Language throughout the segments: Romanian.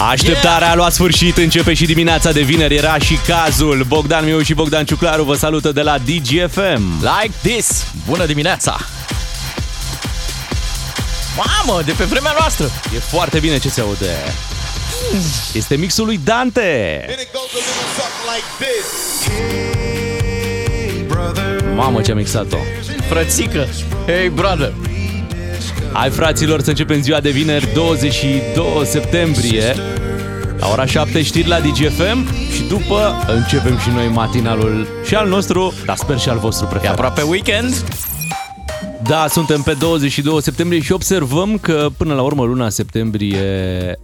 Așteptarea a luat sfârșit, începe și dimineața de vineri, era și cazul. Bogdan Miu și Bogdan Ciuclaru vă salută de la DGFM. Like this! Bună dimineața! Mamă, de pe vremea noastră! E foarte bine ce se aude. Este mixul lui Dante. Mamă, ce-a mixat-o. Frățică! Hey, brother! Hai, fraților, să începem ziua de vineri, 22 septembrie. La ora 7 știri la DGFM și după începem și noi matinalul și al nostru, dar sper și al vostru E preferat. aproape weekend? Da, suntem pe 22 septembrie și observăm că până la urmă luna septembrie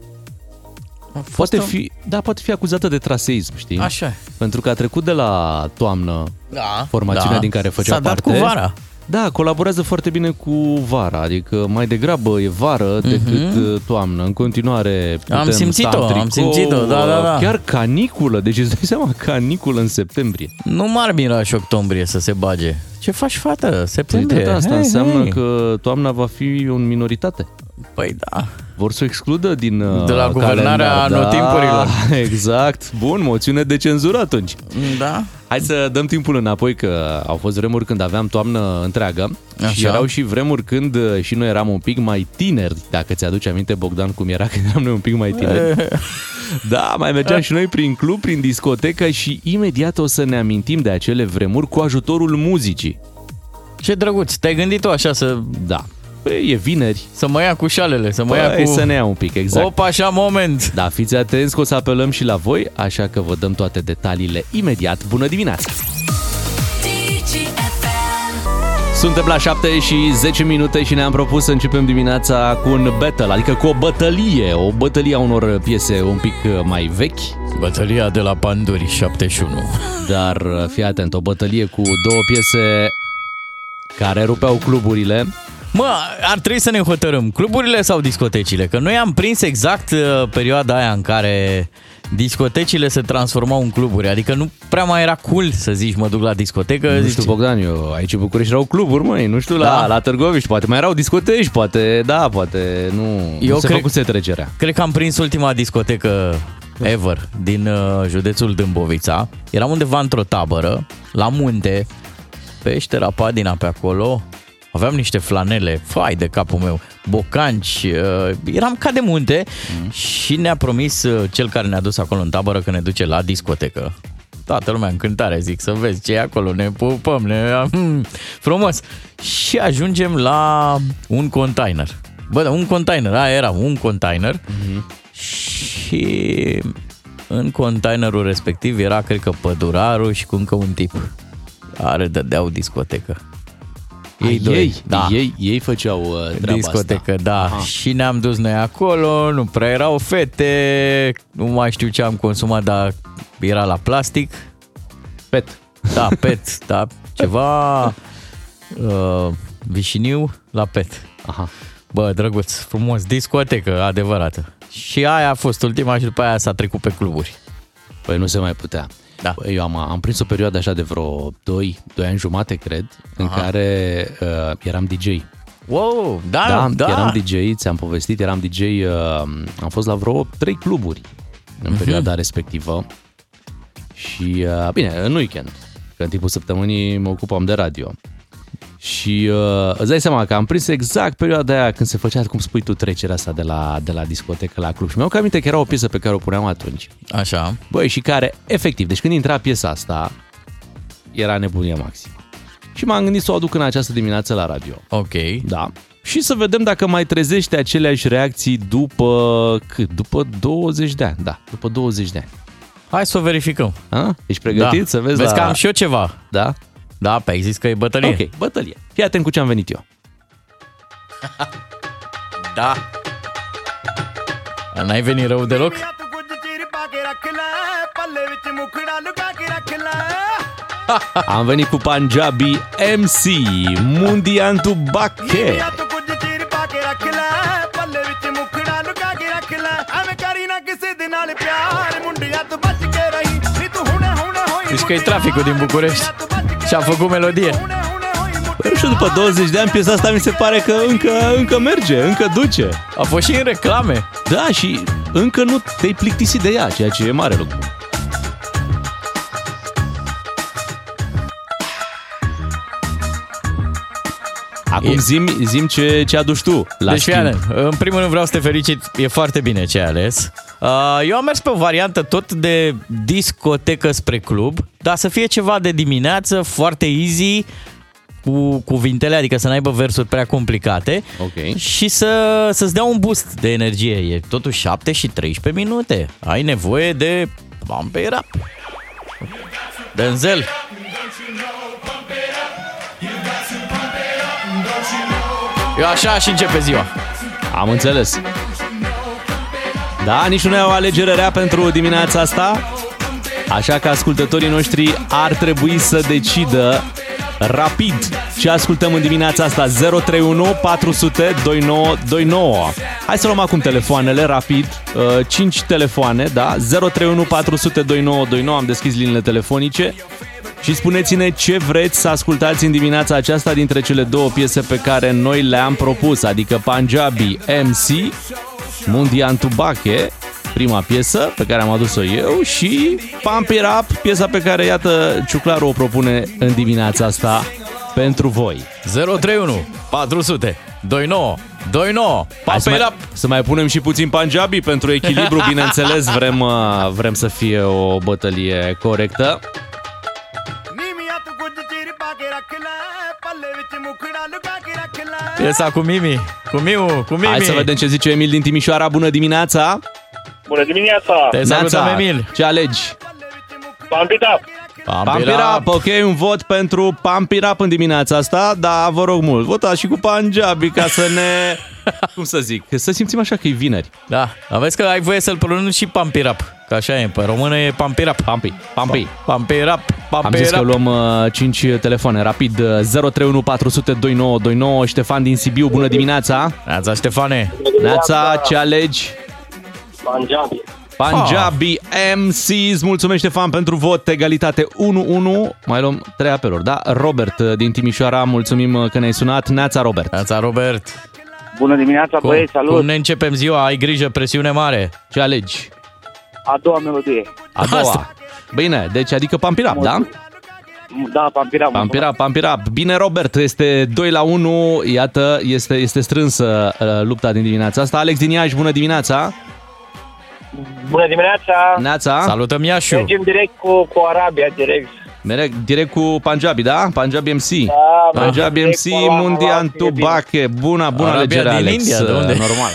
poate fi, da, poate fi acuzată de traseism, știi? Așa e. Pentru că a trecut de la toamnă Da. formațiunea da. din care făcea S-a dat parte. cu vara. Da, colaborează foarte bine cu vara, adică mai degrabă e vară decât uh, toamnă. În continuare putem Mhm. Am simțit-o, sta în am tricou, simțit-o, da, da, da. Chiar caniculă, deci îți dai seama, caniculă în septembrie. Nu m-ar mira și octombrie să se bage. Ce faci, fată? Păi Septembrie? da, asta Hei, înseamnă hei. că toamna va fi o minoritate. Păi da. Vor să o excludă din uh, De la guvernarea calendar. Da, anotimpurilor. Exact. Bun, moțiune de cenzură atunci. Da? Hai să dăm timpul înapoi că au fost vremuri când aveam toamnă întreagă Așa. și erau și vremuri când uh, și noi eram un pic mai tineri, dacă ți-aduci aminte, Bogdan, cum era când eram noi un pic mai tineri. Da, mai mergeam și noi prin club, prin discotecă și imediat o să ne amintim de acele vremuri cu ajutorul muzicii. Ce drăguț, te-ai gândit tu așa să, Da. Păi, e vineri, să mă ia cu șalele, să mă ia Păi, cu... să ne ia un pic, exact. Opa, așa, moment! Da, fiți atenți că o să apelăm și la voi, așa că vă dăm toate detaliile imediat. Bună dimineața! Suntem la 7 și 10 minute și ne-am propus să începem dimineața cu un battle, adică cu o bătălie, o bătălie a unor piese un pic mai vechi, Bătălia de la Panduri 71. dar fii atent, o bătălie cu două piese care rupeau cluburile. Mă, ar trebui să ne hotărâm, cluburile sau discotecile? Că noi am prins exact uh, perioada aia în care discotecile se transformau în cluburi. Adică nu prea mai era cool să zici mă duc la discotecă. Nu zici, știu, Bogdan, eu, aici în București erau cluburi, măi, nu știu, la, Da. la Târgoviști, poate mai erau discoteci, poate, da, poate nu, Eu nu se cred- făcuse trecerea. Cred că am prins ultima discotecă ever din uh, județul Dâmbovița. Eram undeva într-o tabără, la munte, peștera Padina pe acolo. Aveam niște flanele, fai de capul meu, bocanci, uh, eram ca de munte mm. și ne-a promis uh, cel care ne-a dus acolo în tabără că ne duce la discotecă. Toată lumea în cântare, zic, să vezi ce e acolo, ne pupăm, ne... Hmm, frumos. Și ajungem la un container. Bă, da, un container, aia era, un container. Și în containerul respectiv era, cred că, pădurarul și cu încă un tip. Care dădeau discotecă. Ei, doi, ei, da. ei, ei făceau uh, treaba discotecă, asta. da. Aha. Și ne-am dus noi acolo, nu prea erau fete, nu mai știu ce am consumat, dar era la plastic. Pet. Da, pet, da, ceva uh, vișiniu la pet. Aha. Bă, drăguț, frumos, discotecă adevărată. Și aia a fost ultima și după aia s-a trecut pe cluburi. Păi nu se mai putea. Da. Păi, Eu am, am prins o perioadă așa de vreo 2, 2 ani jumate, cred, în care uh, eram DJ. Wow, da, Da, da. eram DJ, ți-am povestit, eram DJ, uh, am fost la vreo 3 cluburi în Mhm. perioada respectivă. Și, uh, bine, în weekend, că în timpul săptămânii mă ocupam de radio. Și uh, îți dai seama că am prins exact perioada aia când se făcea, cum spui tu, trecerea asta de la, de la discotecă la club. Și mi-au aminte că era o piesă pe care o puneam atunci. Așa. Băi, și care, efectiv, deci când intra piesa asta, era nebunie maximă. Și m-am gândit să o aduc în această dimineață la radio. Ok. Da. Și să vedem dacă mai trezește aceleași reacții după cât? După 20 de ani. Da, după 20 de ani. Hai să o verificăm. A? Ești pregătit da. să vezi Vezi la... că am și eu ceva. Da? Da, pe ai zis că e bătălie. Ok, bătălie. Fii atent cu ce am venit eu. Da. N-ai venit rău deloc? Am venit cu Punjabi MC, Mundiantu Bache. Deci că e traficul din București și a făcut melodie. Păi, nu știu, după 20 de ani, piesa asta mi se pare că încă, încă merge, încă duce. A fost și în reclame. Da, și încă nu te-ai plictisit de ea, ceea ce e mare lucru. Acum E- zim, zim ce, ce aduci tu la deci, schimb. Fiane, în primul rând vreau să te felicit, e foarte bine ce ai ales. Uh, Eu am mers pe o variantă tot de discotecă spre club, dar să fie ceva de dimineață, foarte easy, cu cuvintele, adică să n-aibă versuri prea complicate Ok. și să, să-ți dea un boost de energie. E totuși 7 și 13 minute. Ai nevoie de pump it up. Denzel. Eu așa și începe ziua. Am înțeles. Da, nici nu e o alegere rea pentru dimineața asta, așa că ascultătorii noștri ar trebui să decidă rapid ce ascultăm în dimineața asta. 031 400 2929. Hai să luăm acum telefoanele rapid, 5 telefoane, da? 031 400 2929, am deschis liniile telefonice și spuneți-ne ce vreți să ascultați în dimineața aceasta dintre cele două piese pe care noi le-am propus, adică Punjabi MC, Mundian Tubache, prima piesă pe care am adus-o eu și Pump It Up, piesa pe care, iată, Ciuclaru o propune în dimineața asta pentru voi. 031 400 29 29 Hai să Pump it mai, up. să mai punem și puțin Punjabi pentru echilibru, bineînțeles, vrem, uh, vrem să fie o bătălie corectă. Piesa cu Mimi, cu Miu, cu Mimi. Hai să vedem ce zice Emil din Timișoara. Bună dimineața! Bună dimineața! Te salutăm, Emil. Ce alegi? Pump it up! Pump Pump it it up. up, ok, un vot pentru Pump it up în dimineața asta, dar vă rog mult, votați și cu Punjabi ca să ne... Cum să zic? Să simțim așa că e vineri. Da, aveți că ai voie să-l pronunți și Pump it up. Că așa e, pe română e Pump it up. Pump it, pump it. Pump it up, Pump Am it zis că up. luăm uh, 5 telefoane, rapid, uh, 031 400 2929, Ștefan din Sibiu, bună dimineața! Neața, Ștefane. Neața, ce alegi? Punjabi. Punjabi MC, îți mulțumesc Ștefan pentru vot, egalitate 1-1, mai luăm 3 apeluri, da? Robert uh, din Timișoara, mulțumim uh, că ne-ai sunat, Neața Robert. Neața, Robert. Bună dimineața, Cum, băieți, salut! cum ne începem ziua? Ai grijă, presiune mare. Ce alegi? A doua melodie. A doua. Asta. Bine, deci adică Pampirap, da? Da, Pampira. Pampirap, Pampirap. Bine, Robert, este 2 la 1. Iată, este, este strânsă uh, lupta din dimineața asta. Alex din Iași, bună dimineața! Bună dimineața! Neața! Salutăm Iașu. Mergem direct cu, cu Arabia, direct. Merg direct cu Punjabi, da? Punjabi MC. Da, Punjabi direct MC, cu Allahu Mundian Akbar, e bine. Tubache. Bună, bună Arabia alegere, din Alex. India, de unde? uh, Normal.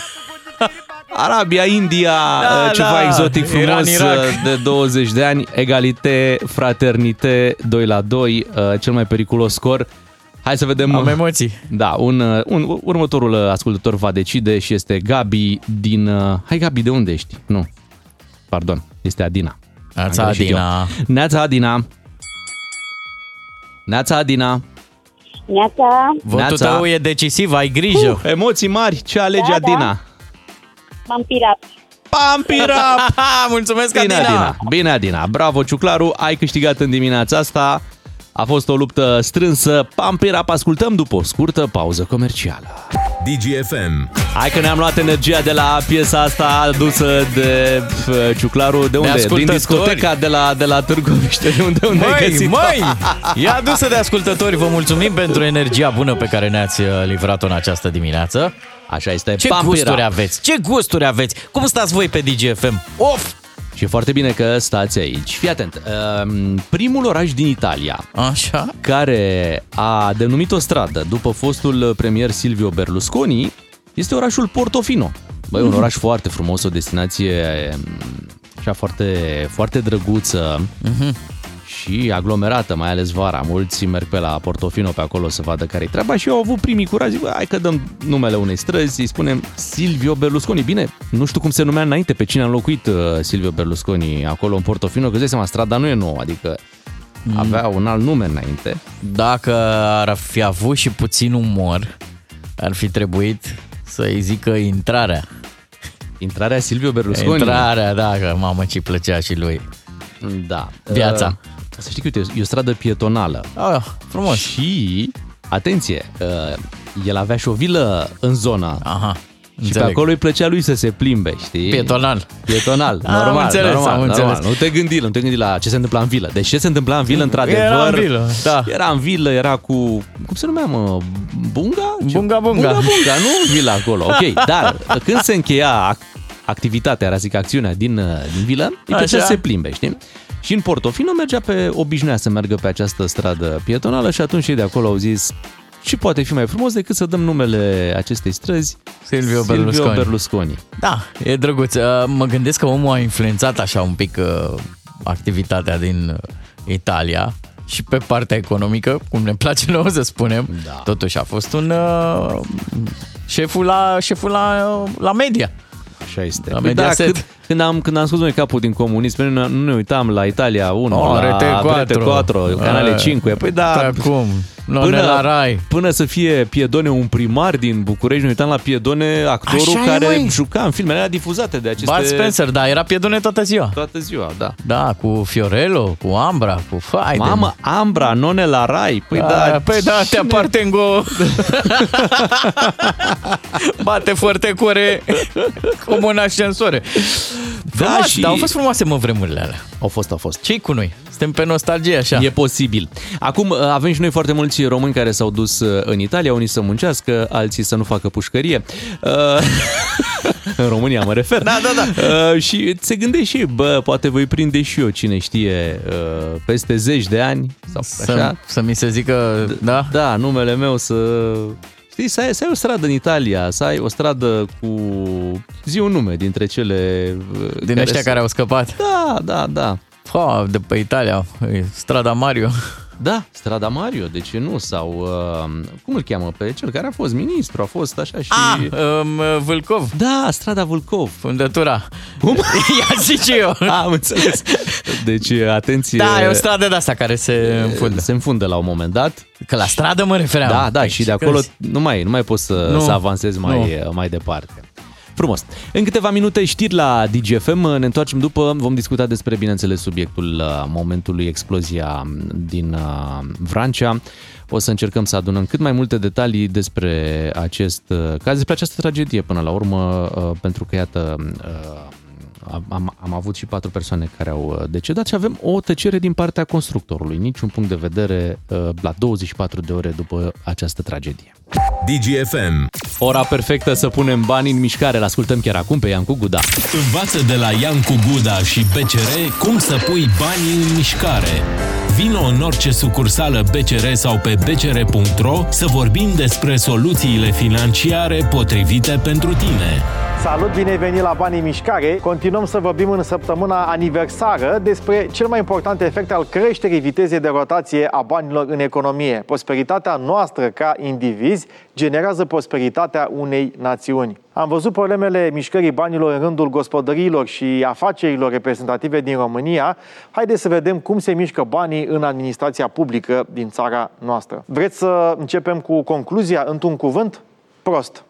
Arabia, India, Da, uh, ceva da, exotic frumos Iran, Irak. uh, de 20 de ani, egalite, fraternite, 2 la 2, uh, cel mai periculos scor. Hai să vedem. Am emoții. Da, un, uh, un, următorul uh, ascultător va decide și este Gabi din... uh, Hai Gabi, de unde ești? Nu. Pardon, este Adina. Neața, Am greșit Adina. eu. Neața Adina. Neața Adina. Neața, Votul Neața. tău e decisiv, ai grijă. Uh, emoții mari, ce alege Da, Adina? m-am pirat. Pampirap! Mulțumesc, Bine, Adina. Adina. Bine, Adina. Bravo, Ciuclaru. Ai câștigat în dimineața asta. A fost o luptă strânsă. Pampirap, ascultăm după o scurtă pauză comercială. DGFM. Hai că ne-am luat energia de la piesa asta adusă de pf, Ciuclaru. De unde? Din ascultători. discoteca de la, de la Târgoviște. De unde, unde ai Măi, găsit măi, e adusă de ascultători. Vă mulțumim pentru energia bună pe care ne-ați uh, livrat-o în această dimineață. Așa este. Ce Pump It gusturi Up. aveți? Ce gusturi aveți? Cum stați voi pe DGFM? Of! Și e foarte bine că stați aici. Fii atent. um, Primul oraș din Italia Așa? care a denumit o stradă după fostul premier Silvio Berlusconi este orașul Portofino. Băi, un oraș foarte frumos, o destinație mm, așa foarte, foarte drăguță și aglomerată, mai ales vara. Mulți merg pe la Portofino pe acolo să vadă care-i treaba și eu au avut primii curaj, zic, bă, hai că dăm numele unei străzi, îi spunem Silvio Berlusconi. Bine, nu știu cum se numea înainte, pe cine a înlocuit uh, Silvio Berlusconi acolo în Portofino, că îți dai seama, strada nu e nouă, adică avea un alt nume înainte. Dacă ar fi avut și puțin umor, ar fi trebuit să-i zică intrarea. Intrarea Silvio Berlusconi. Intrarea, da, că mamă ce plăcea și lui. Da. Viața. Uh, să știi că uite, e o stradă pietonală. Ah, frumos. Și, atenție, uh, el avea și o vilă în zonă. Aha. Și Înțeleg. pe acolo îi plăcea lui să se plimbe, știi? Pietonal. Pietonal, Am normal, înțeles, normal, am normal. înțeles. Nu te gândi, nu te gândi la ce se întâmpla în vilă. Deci ce se întâmpla în vilă, într-adevăr... Era în vilă, da. Era în vilă, era cu... Cum se numea, mă? Bunga? Ce- Bunga, bunga. Bunga, bunga, nu? Vila acolo. Ok, dar când se încheia ac- activitatea, era zic, acțiunea din, uh, din vilă, îi plăcea Așa. să se plimbe, știi? Și în Portofino mergea pe, obișnuia să meargă pe această stradă pietonală și atunci ei de acolo au zis și poate fi mai frumos decât să dăm numele acestei străzi Silvio Berlusconi. Berlusconi. Da, e drăguț. Uh, Mă gândesc că omul a influențat așa un pic uh, activitatea din uh, Italia și pe partea economică, cum ne place nouă să spunem, Da. totuși a fost un uh, șeful la, șeful la, uh, la media. Așa este. La Păi da, Mediaset. când, când, am, când am scos noi capul din comunism, nu, nu ne uitam la Italia 1, Oh, la RT4. Rete 4, Canale Eh, 5. Păi da, Pe acum, none la Rai. Până să fie Piedone un primar din București, ne uitam la Piedone, actorul Așa e, care măi. juca în filmele alea difuzate de aceste... Bud Spencer, da, era piedone toată ziua. Toată ziua, da. Da, cu Fiorello, cu Ambra, cu Fai. Mamă, Ambra, none la Rai. Păi da, da, păi da, te cine- apartengo. Bate foarte core cum în ascensore. Da, Frumos, și- Dar au fost frumoase, mă, vremurile alea. Au fost, au fost. ce cu noi? Suntem pe nostalgie, așa. E posibil. Acum avem și noi foarte mulți români care s-au dus uh, în Italia, unii să muncească, alții să nu facă pușcărie. Uh, în România mă refer. Da, da, da. Uh, și se gândește și, bă, poate voi prinde și eu, cine știe, uh, peste zeci de ani sau Să, așa. să mi se zică, da? Da, numele meu să... Știi, să ai, să ai o stradă în Italia, să ai o stradă cu zi un nume dintre cele... uh, Din ăștia sunt- care au scăpat. Da, da, da. Ha, de pe Italia, e Strada Mario. Da, Strada Mario, de ce nu? Sau, uh, cum îl cheamă pe cel care a fost ministru, a fost așa și... Ah, um, Vâlcov, Da, Strada Vulcov. fundătura. Cum? Ia zice eu. Ah, am înțeles. Deci, atenție... Da, e o stradă de asta care se înfundă. Se înfundă la un moment dat. Că la stradă mă refeream. Da, da, și de acolo Crezi? nu mai, nu mai poți să, Nu. să avansezi mai, mai departe. Frumos. În câteva minute știri la DGFM, ne întoarcem după, vom discuta despre, bineînțeles, subiectul uh, momentului explozia din uh, Vrancea. O să încercăm să adunăm cât mai multe detalii despre acest uh, caz, despre această tragedie până la urmă, uh, pentru că, iată, uh, am, am avut și patru persoane care au uh, decedat și avem o tăcere din partea constructorului. Niciun punct de vedere uh, la 24 de ore după această tragedie. DGFM. Ora perfectă să punem bani în mișcare. Îl ascultăm chiar acum pe Iancu Guda. Învață de la Iancu Guda și BCR cum să pui banii în mișcare. Vino în orice sucursală BCR sau pe bcr.ro să vorbim despre soluțiile financiare potrivite pentru tine. Salut, bine ai venit la Banii Mișcare. Continuăm să vorbim în săptămâna aniversară despre cel mai important efect al creșterii vitezei de rotație a banilor în economie. Prosperitatea noastră ca indivizi generează prosperitatea unei națiuni. Am văzut problemele mișcării banilor în rândul gospodăriilor și afacerilor reprezentative din România. Haideți să vedem cum se mișcă banii în administrația publică din țara noastră. Vreți să începem cu concluzia într-un cuvânt? Prost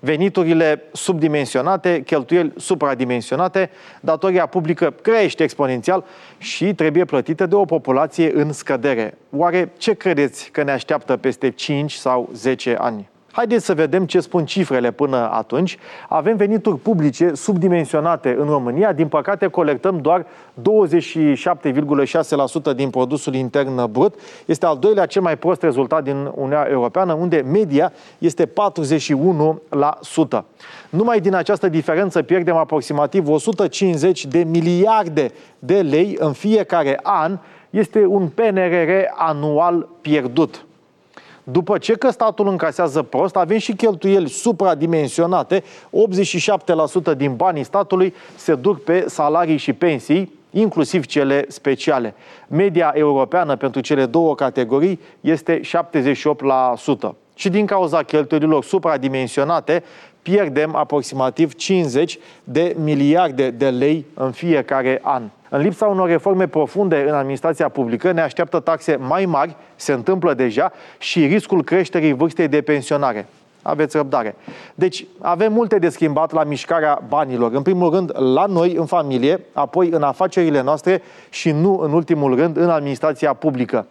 veniturile subdimensionate, cheltuieli supradimensionate, datoria publică crește exponențial și trebuie plătită de o populație în scădere. Oare ce credeți că ne așteaptă peste 5 sau 10 ani? Haideți să vedem ce spun cifrele până atunci. Avem venituri publice subdimensionate în România. Din păcate, colectăm doar 27,6% din produsul intern brut. Este al doilea cel mai prost rezultat din Uniunea Europeană, unde media este 41%. Numai din această diferență pierdem aproximativ 150 de miliarde de lei în fiecare an. Este un PNRR anual pierdut. După ce că statul încasează prost, avem și cheltuieli supradimensionate. 87% din banii statului se duc pe salarii și pensii, inclusiv cele speciale. Media europeană pentru cele două categorii este 78%. Și din cauza cheltuielilor supradimensionate, pierdem aproximativ 50 de miliarde de lei în fiecare an. În lipsa unor reforme profunde în administrația publică, ne așteaptă taxe mai mari, se întâmplă deja, și riscul creșterii vârstei de pensionare. Aveți răbdare. Deci, avem multe de schimbat la mișcarea banilor. În primul rând, la noi, în familie, apoi în afacerile noastre și nu, în ultimul rând, în administrația publică.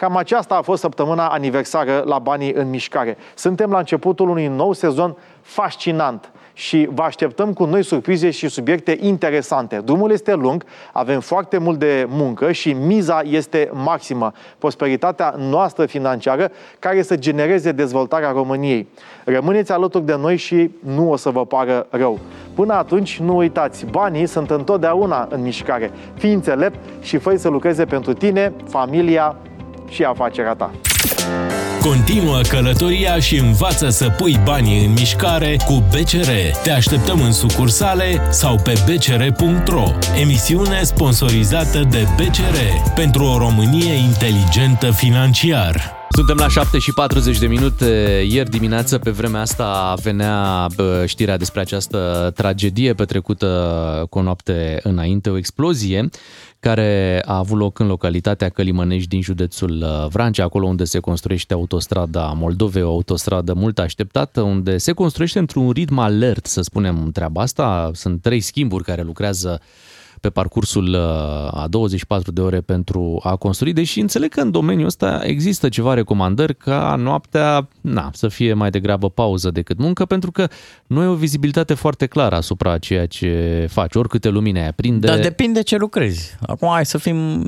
Cam aceasta a fost săptămâna aniversară la banii în mișcare. Suntem la începutul unui nou sezon fascinant și vă așteptăm cu noi surprize și subiecte interesante. Drumul este lung, avem foarte mult de muncă și miza este maximă. Prosperitatea noastră financiară care să genereze dezvoltarea României. Rămâneți alături de noi și nu o să vă pară rău. Până atunci, nu uitați, banii sunt întotdeauna în mișcare. Fiți înțelept și fă să lucreze pentru tine, familia și afacerea ta. Continuă călătoria și învață să pui banii în mișcare cu BCR. Te așteptăm în sucursale sau pe bcr.ro. Emisiune sponsorizată de BCR pentru o Românie inteligentă financiar. Suntem la 7 și 40 de minute. Ieri dimineață, pe vremea asta, venea bă, știrea despre această tragedie petrecută cu o noapte înainte, o explozie care a avut loc în localitatea Călimănești din județul uh, Vrancea, acolo unde se construiește autostrada Moldovei, o autostradă mult așteptată, unde se construiește într-un ritm alert, să spunem treaba asta. Sunt trei schimburi care lucrează pe parcursul uh, a 24 de ore pentru a construi, deși înțeleg că în domeniul ăsta există ceva recomandări ca noaptea na, să fie mai degrabă pauză decât muncă, pentru că nu e o vizibilitate foarte clară asupra ceea ce faci, oricâte lumine ai aprinde. Dar depinde ce lucrezi. Acum hai să fim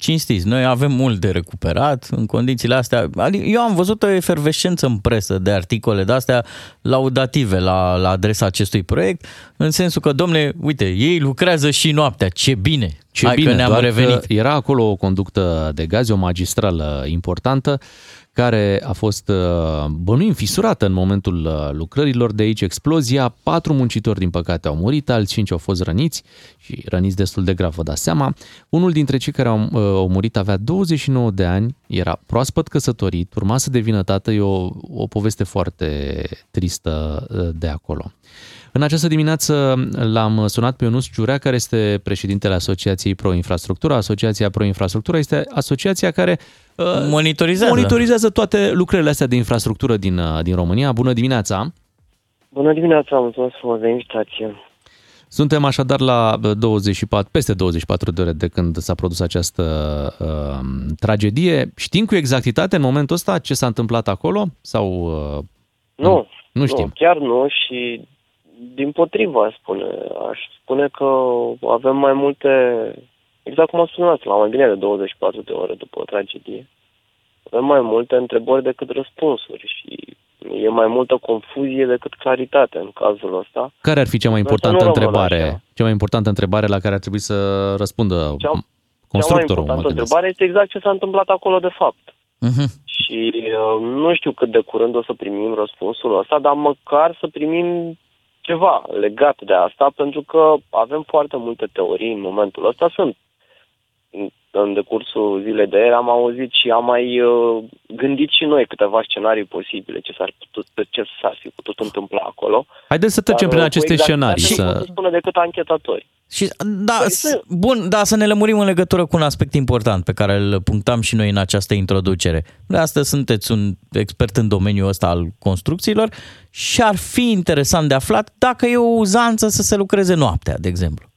cinstiți. Noi avem mult de recuperat în condițiile astea. Adică eu am văzut o efervescență în presă de articole de astea laudative la, la adresa acestui proiect, în sensul că, domne, uite, ei lucrează și noaptea, ce bine! Ce Hai bine, că ne-am doar revenit. că era acolo o conductă de gaze, o magistrală importantă, care a fost uh, bănuim fisurată în momentul uh, lucrărilor. De aici explozia. Patru muncitori, din păcate, au murit, alți cinci au fost răniți și răniți destul de grav, vă dați seama. Unul dintre cei care au, uh, au murit avea 29 de ani, era proaspăt căsătorit, urma să devină tată. E o, o poveste foarte tristă uh, de acolo. În această dimineață l-am sunat pe Ionus Ciurea, care este președintele Asociației Pro Infrastructura. Asociația Pro Infrastructura este asociația care uh, Monitorizează. monitorizează toate lucrările astea de infrastructură din, uh, din România. Bună dimineața! Bună dimineața, mulțumesc frumos de invitație. Suntem așadar la uh, 24, peste 24 de ore de când s-a produs această uh, tragedie. Știm cu exactitate în momentul ăsta ce s-a întâmplat acolo? Sau uh, Nu, nu știm? Nu, chiar nu și din potrivă aș spune. Aș spune că avem mai multe, exact cum am spus la mai bine de 24 de ore după o tragedie. Avem mai multe întrebări decât răspunsuri și e mai multă confuzie decât claritate în cazul ăsta. Care ar fi cea mai Vreau să importantă nu rămână întrebare? așa. Cea mai importantă întrebare la care ar trebui să răspundă Cea, cea mai constructorul, mă importantă gândesc. întrebare este exact ce s-a întâmplat acolo de fapt. Mhm. Și uh, nu știu cât de curând o să primim răspunsul ăsta, dar măcar să primim ceva legat de asta, pentru că avem foarte multe teorii în momentul ăsta. Sunt în- în decursul zilei de ieri am auzit și am mai uh, gândit și noi câteva scenarii posibile ce s-ar, putut, ce s-ar fi putut întâmpla acolo. Haideți să trecem Dar, prin uh, aceste cu exactitate scenarii. Nu Să... pot să spună decât anchetatori. Și da, Păi s- să- bun, da, să ne lămurim în legătură cu un aspect important pe care îl punctam și noi în această introducere. De astăzi sunteți un expert în domeniul ăsta al construcțiilor și ar fi interesant de aflat dacă e o uzanță să se lucreze noaptea, de exemplu.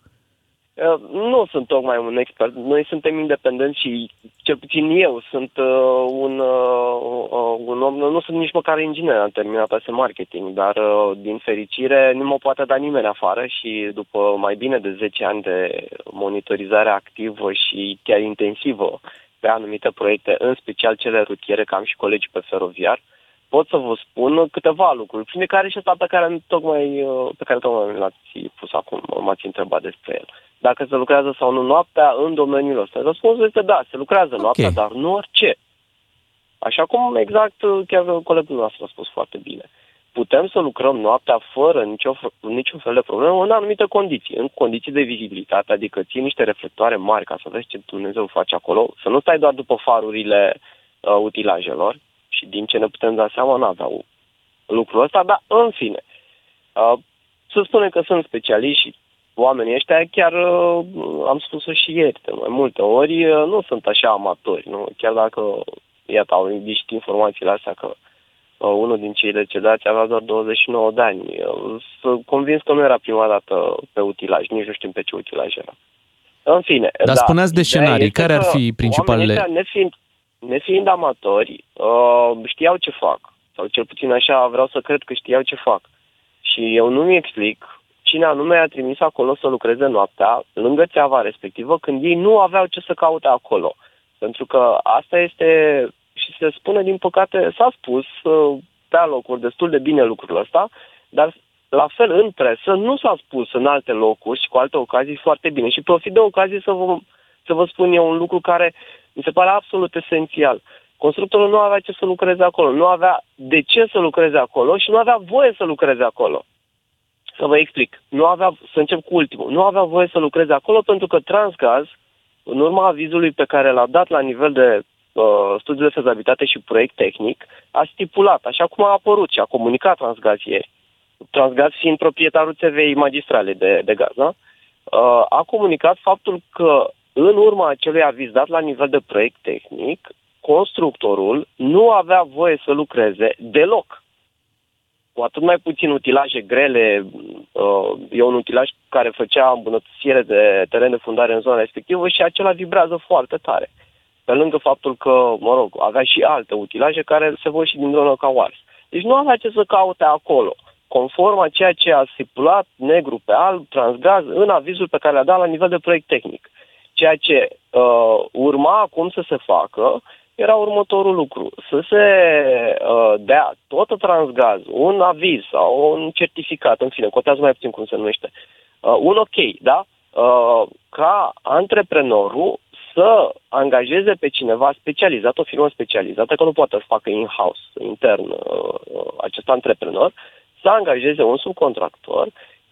Uh, Nu sunt tocmai un expert. Noi suntem independenți și cel puțin eu sunt uh, un, uh, uh, un om, nu sunt nici măcar inginer, am terminat pe marketing, dar uh, din fericire nu mă poate da nimeni afară și după mai bine de 10 ani de monitorizare activă și chiar intensivă pe anumite proiecte, în special cele rutiere, că am și colegi pe feroviar, pot să vă spun câteva lucruri, printre care și ăsta pe care tocmai, uh, pe care tocmai l-ați pus acum, m-ați întrebat despre el. Dacă se lucrează sau nu noaptea în domeniul ăsta. Răspunsul este da, se lucrează noaptea, Ok. dar nu orice. Așa cum exact uh, chiar colegul nostru a spus foarte bine. Putem să lucrăm noaptea fără nicio, niciun fel de problemă în anumite condiții. În condiții de vizibilitate, adică ții niște reflectoare mari ca să vezi ce Dumnezeu face acolo, să nu stai doar după farurile uh, utilajelor și din ce ne putem da seama, nu aveau lucrul ăsta, dar în fine. Uh, să spunem că sunt specialiști și oamenii ăștia, chiar uh, am spus-o și ieri, de mai multe ori, uh, nu sunt așa amatori, nu? chiar dacă, iată, au ieșit informațiile astea că uh, unul din cei decedați avea doar 29 de ani. Uh, Sunt convins că nu era prima dată pe utilaj, nici nu știm pe ce utilaj era. În fine. Dar spuneați de ideea scenarii, este care ar că fi principalele- oamenii ăștia, nefiind, nefiind amatori, uh, știau ce fac. Sau cel puțin așa vreau să cred că știau ce fac. Și eu nu mi explic cine anume a trimis acolo să lucreze noaptea, lângă țeava respectivă, când ei nu aveau ce să caute acolo. Pentru că asta este, și se spune din păcate, s-a spus uh, pe locuri destul de bine lucrul ăsta, dar la fel în presă nu s-a spus în alte locuri și cu alte ocazii foarte bine. Și profit de ocazie să vă, să vă spun eu un lucru care mi se pare absolut esențial. Constructorul nu avea ce să lucreze acolo, nu avea de ce să lucreze acolo și nu avea voie să lucreze acolo. Să vă explic. Nu avea, să încep cu ultimul. Nu avea voie să lucreze acolo pentru că Transgaz, în urma avizului pe care l-a dat la nivel de uh, studiu de fezabilitate și proiect tehnic, a stipulat, așa cum a apărut și a comunicat Transgaz ieri, Transgaz fiind proprietarul țevei magistrale de, de gaz, da? uh, a comunicat faptul că în urma acelui aviz dat la nivel de proiect tehnic, constructorul nu avea voie să lucreze deloc cu atât mai puțin utilaje grele. Uh, e un utilaj care făcea îmbunătățire de teren de fundare în zona respectivă și acela vibrează foarte tare. Pe lângă faptul că, mă rog, avea și alte utilaje care se văd și din dronă ca oars. Deci nu avea ce să caute acolo, conform a ceea ce a stipulat negru pe alb, transgaz, în avizul pe care l-a dat la nivel de proiect tehnic. Ceea ce uh, urma acum să se facă era următorul lucru. Să se uh, dea tot transgaz, un aviz sau un certificat, în fine, cotează mai puțin cum se numește, uh, un ok, da? Uh, ca antreprenorul să angajeze pe cineva specializat, o firmă specializată, că nu poate să facă in-house, intern, uh, acest antreprenor, să angajeze un subcontractor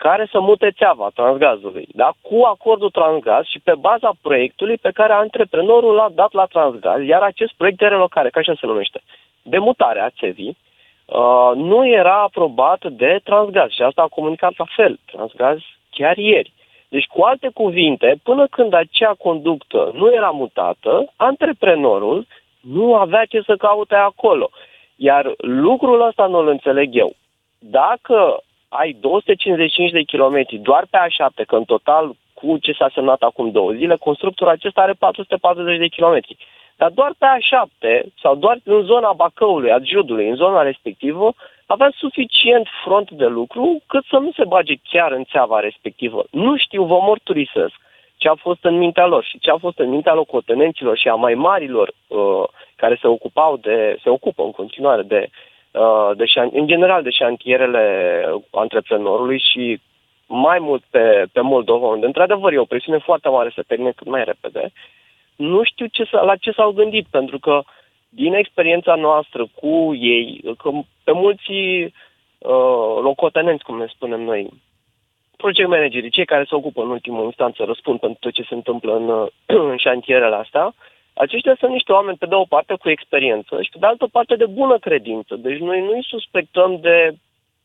care să mute țeava transgazului, da? cu acordul transgaz și pe baza proiectului pe care antreprenorul l-a dat la transgaz, iar acest proiect de relocare, ca așa se numește, de mutare a țevii, uh, nu era aprobat de transgaz și asta a comunicat la fel, transgaz chiar ieri. Deci, cu alte cuvinte, până când acea conductă nu era mutată, antreprenorul nu avea ce să caute acolo. Iar lucrul ăsta nu-l înțeleg eu. Dacă ai 255 de kilometri doar pe A7, că în total cu ce s-a semnat acum două zile, constructorul acesta are 440 de kilometri. Dar doar pe A7 sau doar în zona Bacăului, a Giudului, în zona respectivă, avea suficient front de lucru cât să nu se bage chiar în țeava respectivă. Nu știu, vă morturisesc ce a fost în mintea lor și ce a fost în mintea locotenenților și a mai marilor uh, care se ocupau de, se ocupă în continuare de Uh, de șan- în general de șantierele antreprenorului și mai mult pe, pe Moldova, unde într-adevăr e o presiune foarte mare să termine cât mai repede, nu știu ce, la ce s-au gândit, pentru că din experiența noastră cu ei, că pe mulți uh, locotenenți, cum ne spunem noi, project managerii, cei care se ocupă în ultimă instanță, răspund pentru tot ce se întâmplă în, în șantierele astea, uh, aceștia sunt niște oameni, pe de o parte, cu experiență și pe de altă parte de bună credință. Deci noi nu-i suspectăm de,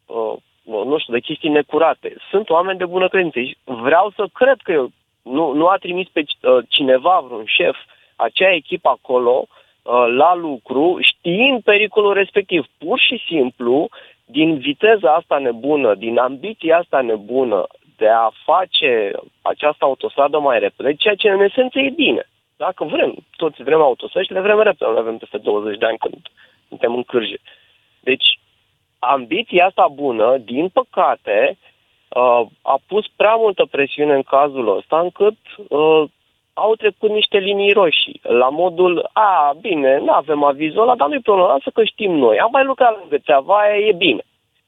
uh, nu știu, de chestii necurate. Sunt oameni de bună credință. Și vreau să cred că eu, nu, nu a trimis pe uh, cineva, vreun șef, acea echipă acolo uh, la lucru, știind pericolul respectiv. Pur și simplu, din viteza asta nebună, din ambiția asta nebună de a face această autostradă mai repede, ceea ce în esență e bine. Dacă vrem, toți vrem autostrăzi, le vrem repede, le avem peste 20 de ani când suntem în cârje. Deci, ambiția asta bună, din păcate, uh, a pus prea multă presiune în cazul ăsta, încât uh, au trecut niște linii roșii, la modul, a, bine, nu avem avizul ăla, dar nu-i problemă, lasă că știm noi, am mai lucrat lângă țeava e bine.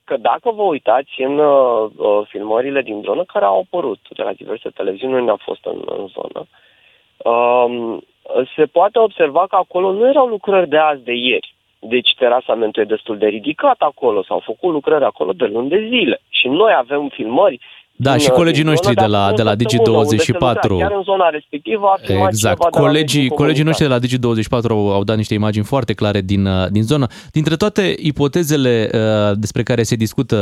Că dacă vă uitați în uh, uh, filmările din dronă care au apărut de la diverse televiziuni, noi ne-am fost în, în zonă, uh, um, se poate observa că acolo nu erau lucrări de azi de ieri. Deci terasamentul e destul de ridicat acolo, s-au făcut lucrări acolo de luni de zile. Și noi avem filmări da, din, și colegii noștri de la, de la Digi24. Chiar în zona respectivă a Exact. Colegii, colegii noștri de la Digi24 au, au dat niște imagini foarte clare din, uh, din zonă. Dintre toate ipotezele uh, despre care se discută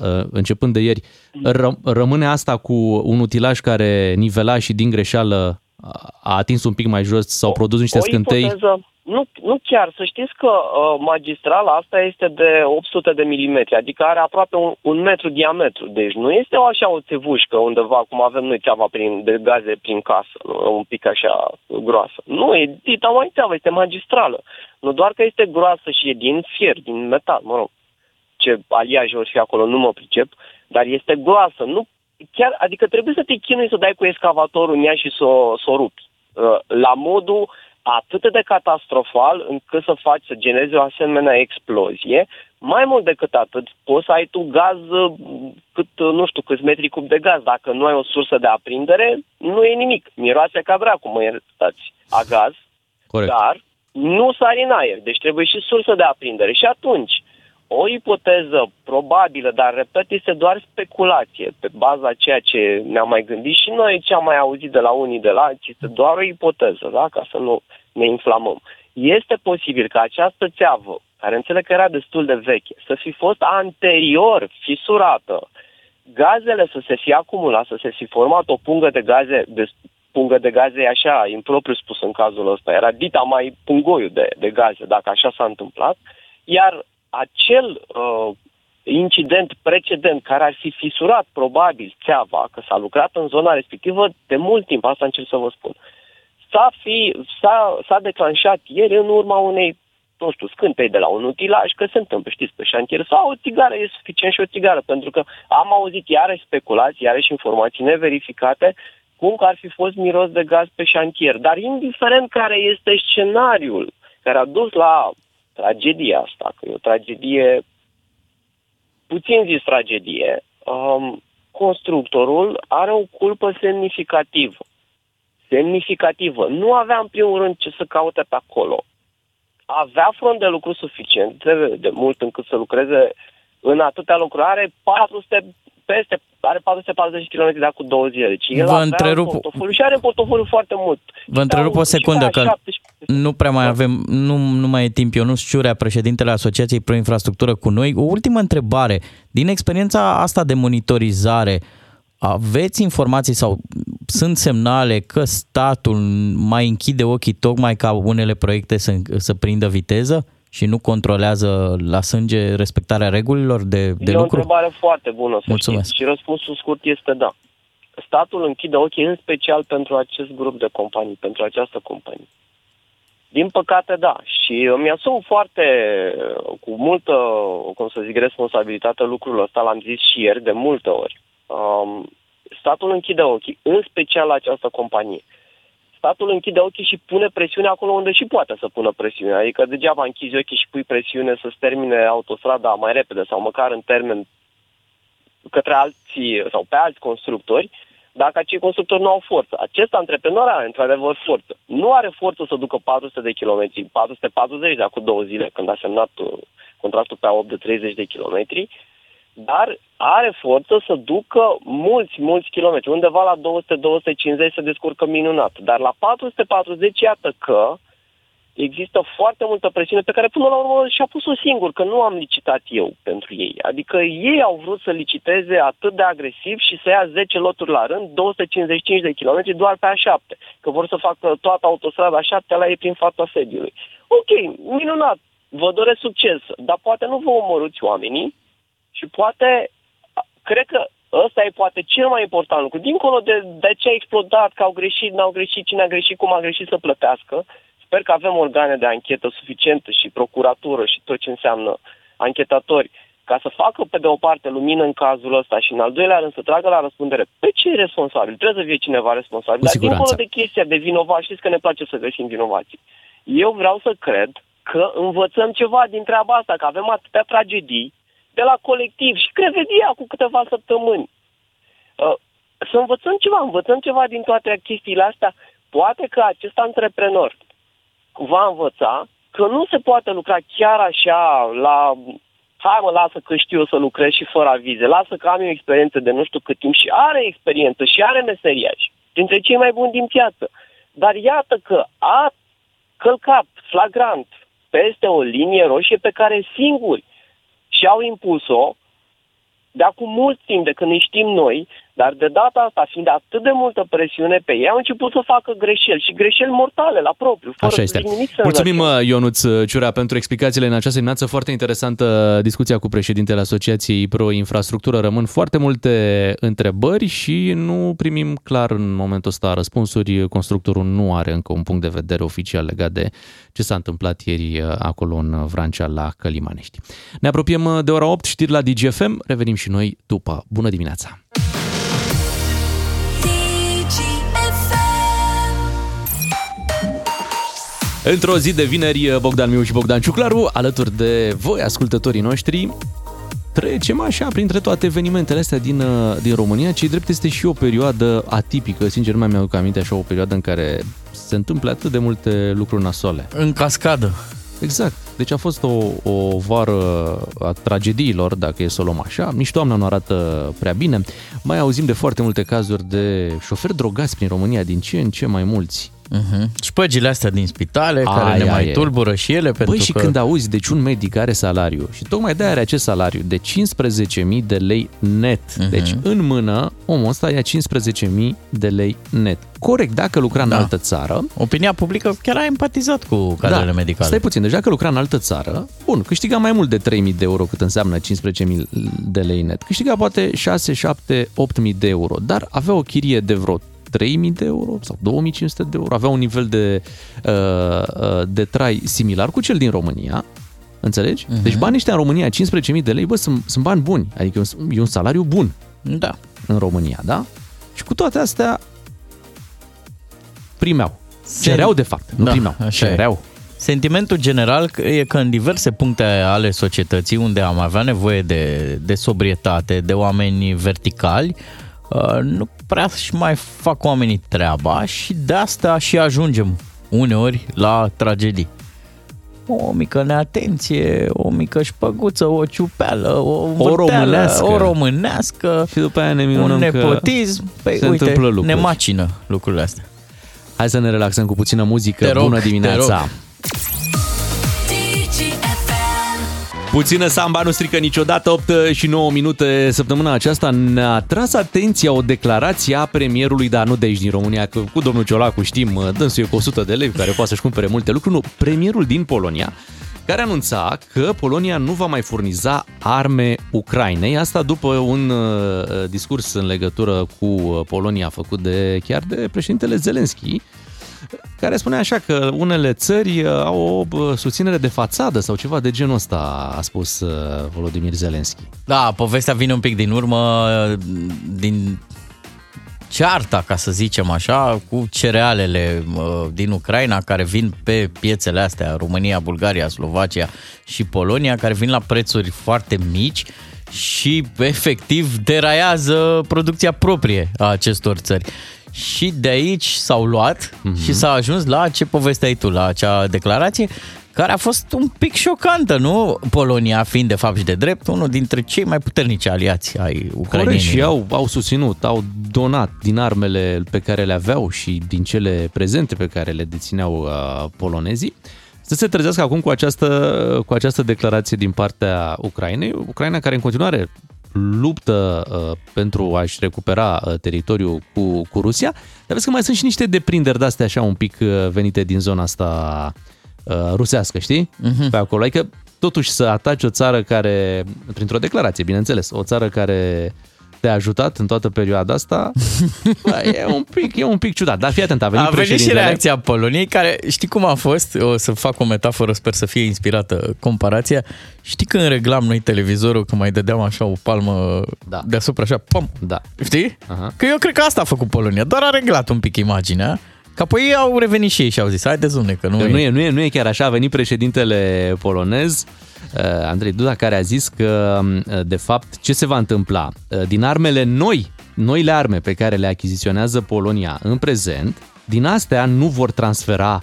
uh, începând de ieri, ră, rămâne asta cu un utilaj care nivela și din greșeală a atins un pic mai jos, s-au produs niște o scântei? Ipoteză, nu, nu chiar. Să știți că uh, magistrala asta este de 800 de milimetri, adică are aproape un, un metru diametru. Deci nu este o așa o țevușcă undeva cum avem noi țeava prin, de gaze prin casă, nu? un pic așa groasă. Nu, e dita mai țeavă, este magistrală. Nu doar că este groasă și e din fier, din metal, mă rog ce aliaje ori fi acolo, nu mă pricep, dar este groasă. Nu, chiar, adică trebuie să te chinui să dai cu excavatorul în ea și să o, să o rupi. Uh, la modul atât de catastrofal încât să faci să generezi o asemenea explozie. Mai mult decât atât, poți să ai tu gaz uh, cât, uh, nu știu, câți metri cub de gaz. Dacă nu ai o sursă de aprindere, nu e nimic. Miroase ca dracu, mă iertați, a gaz. Corect. Dar nu sari în aer, deci trebuie și sursă de aprindere. Și atunci, o ipoteză probabilă, dar repet, este doar speculație pe baza ceea ce ne-am mai gândit și noi, ce am mai auzit de la unii de la alții, este doar o ipoteză, da? ca să nu ne inflamăm. Este posibil ca această țeavă, care înțeleg că era destul de veche, să fi fost anterior fisurată, gazele să se fi acumulat, să se fi format o pungă de gaze, de, pungă de gaze e așa, impropriu spus în cazul ăsta, era dita mai pungoiul de, de gaze, dacă așa s-a întâmplat, iar acel uh, incident precedent care ar fi fisurat probabil țeava, că s-a lucrat în zona respectivă de mult timp, asta încerc să vă spun, s-a, fi, s-a, s-a declanșat ieri în urma unei nu știu, scântei de la un utilaj, că se întâmplă, știți, pe șantier, sau o țigară, e suficient și o țigară, pentru că am auzit iarăși speculații, iarăși informații neverificate, cum că ar fi fost miros de gaz pe șantier. Dar indiferent care este scenariul care a dus la tragedia asta, că e o tragedie, puțin zis tragedie, um, constructorul are o culpă semnificativă. Semnificativă. Nu avea în primul rând ce să caute pe acolo. Avea front de lucru suficient de, de mult încât să lucreze în atâtea lucruri. Are 400 peste, are 440 km de acum două zile. Deci el Vă avea întrerup- în portofoliu și are în portofoliu foarte mult. Vă întrerup o secundă, că nu prea mai avem, nu, nu mai e timp. Ionuț Ciurea, președintele Asociației Pro Infrastructură cu noi. O ultimă întrebare. Din experiența asta de monitorizare, aveți informații sau sunt semnale că statul mai închide ochii tocmai ca unele proiecte să, să prindă viteză și nu controlează la sânge respectarea regulilor de, de e o lucru? întrebare foarte bună, să Mulțumesc. știți. Și răspunsul scurt este da. Statul închide ochii în special pentru acest grup de companii, pentru această companie. Din păcate, da. Și îmi asum foarte, cu multă, cum să zic, responsabilitate lucrul ăsta, l-am zis și ieri de multe ori. Um, statul închide ochii, în special la această companie. Statul închide ochii și pune presiune acolo unde și poate să pună presiune. Adică degeaba închizi ochii și pui presiune să-ți termine autostrada mai repede sau măcar în termen către alții sau pe alți constructori, dacă acei constructori nu au forță. Acest antreprenor are într-adevăr forță. Nu are forță să ducă 400 de kilometri, 440 de acum două zile când a semnat uh, contractul pe 8 de 30 de kilometri, dar are forță să ducă mulți, mulți kilometri. Undeva la 200-250 se descurcă minunat. Dar la 440, iată că există foarte multă presiune pe care până la urmă și-a pus-o singur, că nu am licitat eu pentru ei. Adică ei au vrut să liciteze atât de agresiv și să ia 10 loturi la rând, 255 de kilometri doar pe A7, că vor să facă toată autostrada A7 la ei prin fața sediului. Ok, minunat, vă doresc succes, dar poate nu vă omorâți oamenii și poate, cred că ăsta e poate cel mai important lucru. Dincolo de, de ce a explodat, că au greșit, n-au greșit, cine a greșit, cum a greșit să plătească, Sper că avem organe de anchetă suficientă și procuratură și tot ce înseamnă anchetatori ca să facă pe de o parte lumină în cazul ăsta și în al doilea rând să tragă la răspundere pe ce e responsabil. Trebuie să fie cineva responsabil. Cu Dar siguranță. dincolo de chestia de vinovat, știți că ne place să găsim vinovații. Eu vreau să cred că învățăm ceva din treaba asta, că avem atâtea tragedii de la colectiv și cred vedia cu câteva săptămâni. Uh, să învățăm ceva, învățăm ceva din toate chestiile astea. Poate că acest antreprenor va învăța că nu se poate lucra chiar așa la hai mă, lasă că știu eu să lucrez și fără avize, lasă că am eu experiență de nu știu cât timp și are experiență și are meseriaș, dintre cei mai buni din piață. Dar iată că a călcat flagrant peste o linie roșie pe care singuri și-au impus-o de acum mult timp, de când îi știm noi, Dar de data asta, fiind atât de multă presiune pe ei, au început să facă greșeli și greșeli mortale la propriu, fără Așa este. nimic să Mulțumim, învățăm. Ionuț Ciurea, pentru explicațiile în această dimineață. Foarte interesantă discuția cu președintele Asociației Pro Infrastructură. Rămân foarte multe întrebări și nu primim clar în momentul ăsta răspunsuri. Constructorul nu are încă un punct de vedere oficial legat de ce s-a întâmplat ieri uh, acolo în Vrancea la Călimanești. Ne apropiem uh, de ora 8, știri la DGFM. Revenim și noi după. Bună dimineața! Într-o zi de vineri, Bogdan Miu și Bogdan Ciuclaru, alături de voi, ascultătorii noștri, trecem așa printre toate evenimentele astea din, uh, din România, ce drept este și o perioadă atipică, sincer nu mai mi-aduc aminte așa o perioadă în care se întâmplă atât de multe lucruri nasoale. În cascadă. Exact. Deci a fost o, o vară a tragediilor, dacă e să o luăm așa. Nici toamna nu arată prea bine. Mai auzim de foarte multe cazuri de șoferi drogați prin România, din ce în ce mai mulți. Uh-huh. Șpăgile astea din spitale, Aia care ne mai e. tulbură și ele, pentru Băi, și că... când auzi, deci un medic are salariu și tocmai de are acest salariu de 15.000 de lei net. Mhm. Deci în mână, omul ăsta ia 15.000 de lei net. Corect, dacă lucra în Da. altă țară, Opinia publică chiar a empatizat cu cadrele medicale. Da. Stai puțin, deci dacă lucra în altă țară, bun, câștiga mai mult de 3.000 de euro cât înseamnă 15.000 de lei net. Câștiga poate 6, 7, 8.000 de euro, dar avea o chirie de vreo 3.000 de euro sau 2.500 de euro, avea un nivel de, uh, uh, de trai similar cu cel din România, Înțelegi? Mhm. Deci banii ăștia în România, 15.000 de lei, bă, sunt, sunt bani buni. Adică e un, e un salariu bun Da. în România, da? Și cu toate astea primeau. Cereau, de fapt, nu Da, primeau. așa e. Cereau. Sentimentul general e că în diverse puncte ale societății unde am avea nevoie de, de sobrietate, de oameni verticali, uh, nu prea și mai fac oamenii treaba și de asta și ajungem uneori la tragedii. O mică neatenție, o mică șpăguță, o ciupeală, o, vârteală, românească. o românească, Și după aia ne un minunăm că nepotism. Păi, se uite, întâmplă lucruri. ne macină lucrurile astea. Hai să ne relaxăm cu puțină muzică. Te rog, Bună te dimineața! rog. Puțină samba nu strică niciodată, 8 și 9 minute săptămâna aceasta ne-a tras atenția o declarație a premierului, dar nu de aici din România, că cu domnul Ciolacu știm, dânsul e cu 100 de lei, care poate să-și cumpere multe lucruri, nu, premierul din Polonia, care anunța că Polonia nu va mai furniza arme Ucrainei, asta după un uh, discurs în legătură cu uh, Polonia făcut de chiar de președintele Zelenski, care spune așa că unele țări uh, au o bă, susținere de fațadă sau ceva de genul ăsta, a spus uh, Volodymyr Zelensky. Da, povestea vine un pic din urmă, din cearta, ca să zicem așa, cu cerealele uh, din Ucraina care vin pe piețele astea, România, Bulgaria, Slovacia și Polonia, care vin la prețuri foarte mici și efectiv deraiază producția proprie a acestor țări. Și de aici s-au luat mm-hmm. și s-a ajuns la ce povesteai tu, la acea declarație, care a fost un pic șocantă, nu? Polonia fiind de fapt și de drept unul dintre cei mai puternici aliați ai Corect, ucrainenilor. și au, au susținut, au donat din armele pe care le aveau și din cele prezente pe care le dețineau uh, polonezii, să se trezească acum cu această, cu această declarație din partea Ucrainei. Ucraina care în continuare luptă uh, pentru a-și recupera uh, teritoriul cu, cu Rusia, dar vezi că mai sunt și niște deprinderi de-astea așa un pic uh, venite din zona asta uh, rusească, știi? Uh-huh. Pe acolo. Adică totuși să ataci o țară care, printr-o declarație, bineînțeles, o țară care te-a ajutat în toată perioada asta, bă, e un pic, e un pic ciudat. Dar fii atent, a venit A venit și președintele. reacția Poloniei, care știi cum a fost? O să fac o metaforă, sper să fie inspirată comparația. Știi când reglam noi televizorul, că mai dădeam așa o palmă Da. deasupra, așa, pam, Da. știi? Aha. Că eu cred că asta a făcut Polonia, doar a reglat un pic imaginea, că apoi ei au revenit și ei și au zis, haide zune, că nu, Nu, nu, e, nu, e, nu e chiar așa, a venit președintele polonez, uh, Andrei Duda, care a zis că, uh, de fapt, ce se va întâmpla? Uh, Din armele noi, noile arme pe care le achiziționează Polonia în prezent, din astea nu vor transfera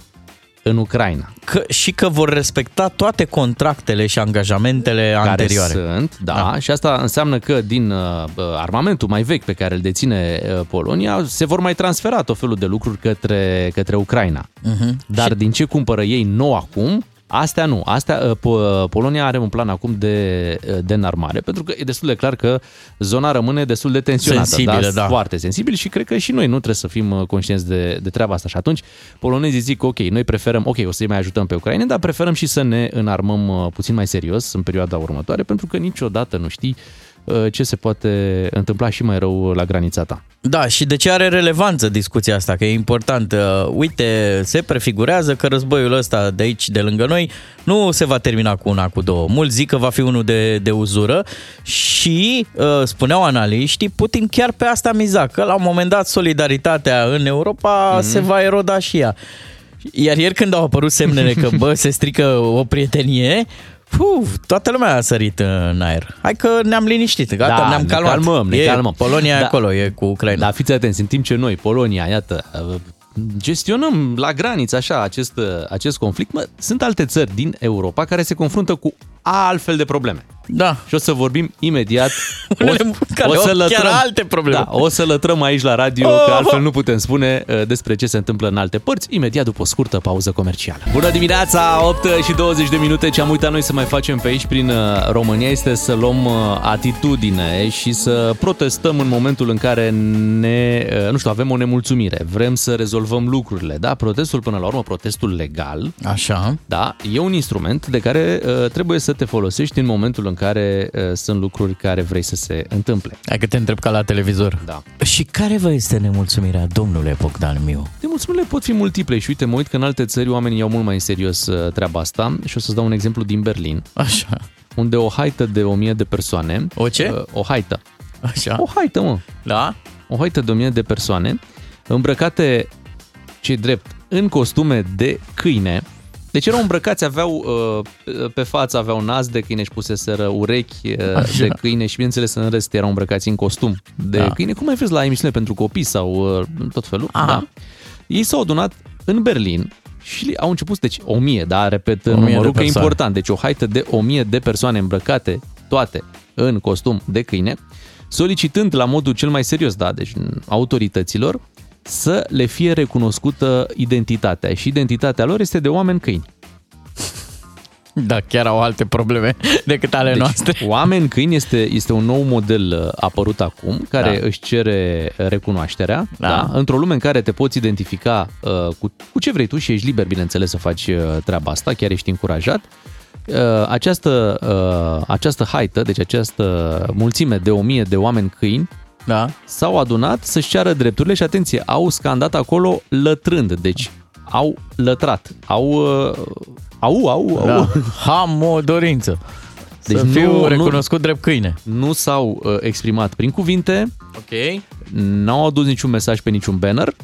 în Ucraina. Că, și că vor respecta toate contractele și angajamentele care anterioare. sunt, da, Da. da, și asta înseamnă că din uh, armamentul mai vechi pe care îl deține uh, Polonia se vor mai transfera tot felul de lucruri către, către Ucraina. Uh-huh. Dar din ce cumpără ei nou acum, Astea nu. Astea, uh, Po- Polonia are un plan acum de, uh, de înarmare, pentru că e destul de clar că zona rămâne destul de tensionată. Sensibilă, da. Foarte sensibil și cred că și noi nu trebuie să fim uh, conștienți de, de treaba asta. Și atunci polonezii zic, ok, noi preferăm, ok, o să-i mai ajutăm pe ucraineni, dar preferăm și să ne înarmăm uh, puțin mai serios în perioada următoare, pentru că niciodată nu știi uh, ce se poate întâmpla și mai rău la granița ta. Da, și de ce are relevanță discuția asta, că e important. Uh, Uite, se prefigurează că războiul ăsta de aici, de lângă noi, nu se va termina cu una, cu două. Mulți zic că va fi unul de, de uzură și, uh, spuneau analiștii, Putin chiar pe asta miza, că la un moment dat solidaritatea în Europa mm-hmm. se va eroda și ea. Iar ieri când au apărut semnele că, bă, se strică o prietenie, Uf, toată lumea a sărit în aer. Hai că ne-am liniștit, gata, Da, ne-am ne calmat. calmăm, ne e, calmăm. Polonia Da. da. acolo, e cu Ucraina. Dar fiți atenți, în timp ce noi, Polonia, iată, uh, gestionăm la graniță așa acest, uh, acest conflict, mă, sunt alte țări din Europa care se confruntă cu altfel de probleme. Da. Și o să vorbim imediat. Unele care au chiar alte probleme. Da, o să lătrăm aici la radio, Oh! că altfel nu putem spune uh, despre ce se întâmplă în alte părți, imediat după o scurtă pauză comercială. Bună dimineața, 8 și 20 de minute. Ce am uitat noi să mai facem pe aici prin uh, România este să luăm uh, atitudine și să protestăm în momentul în care ne, uh, nu știu, avem o nemulțumire. Vrem să rezolvăm lucrurile, da? Protestul până la urmă, protestul legal, Așa. da, e un instrument de care uh, trebuie să te folosești în momentul în care uh, sunt lucruri care vrei să se întâmple. Hai că te întreb ca la televizor. Da. Și care vă este nemulțumirea, domnule Bogdan Miu? De mulțumirile pot fi multiple și uite, mă uit că în alte țări oamenii iau mult mai în serios uh, treaba asta și o să-ți dau un exemplu din Berlin, Așa. unde o haită de 1000 de persoane... O ce? uh, O haită. Așa. O haită, mă. Da? O haită de 1000 de persoane îmbrăcate, ce drept, în costume de câine. Deci erau îmbrăcați, aveau uh, pe față aveau nas de câine și puseseră urechi uh, Așa. de câine și bineînțeles în rest erau îmbrăcați în costum de Da. câine, cum ai vezi la emisiune pentru copii sau uh, tot felul. Aha. Da. Ei s-au adunat în Berlin și au început, deci o mie, da, repet, O mie de numărul că e persoane. important, deci o haită de o mie de persoane îmbrăcate, toate în costum de câine, solicitând la modul cel mai serios, da, deci autorităților, să le fie recunoscută identitatea și identitatea lor este de oameni câini. Da, chiar au alte probleme decât ale Deci, noastre. oameni câini este, este un nou model uh, apărut acum, care Da. își cere recunoașterea, Da. da. Da? într-o lume în care te poți identifica uh, cu, cu ce vrei tu și ești liber, bineînțeles, să faci uh, treaba asta, chiar ești încurajat. Uh, această, uh, această haită, deci această mulțime de o mie de oameni câini, Da. s-au adunat să-și ceară drepturile și atenție, au scandat acolo lătrând, deci au lătrat, au... Uh, au, au, au. da. Am o dorință. Deci să Deci fiu nu- recunoscut drept câine. Nu s-au uh, exprimat prin cuvinte, Ok. n-au adus niciun mesaj pe niciun banner,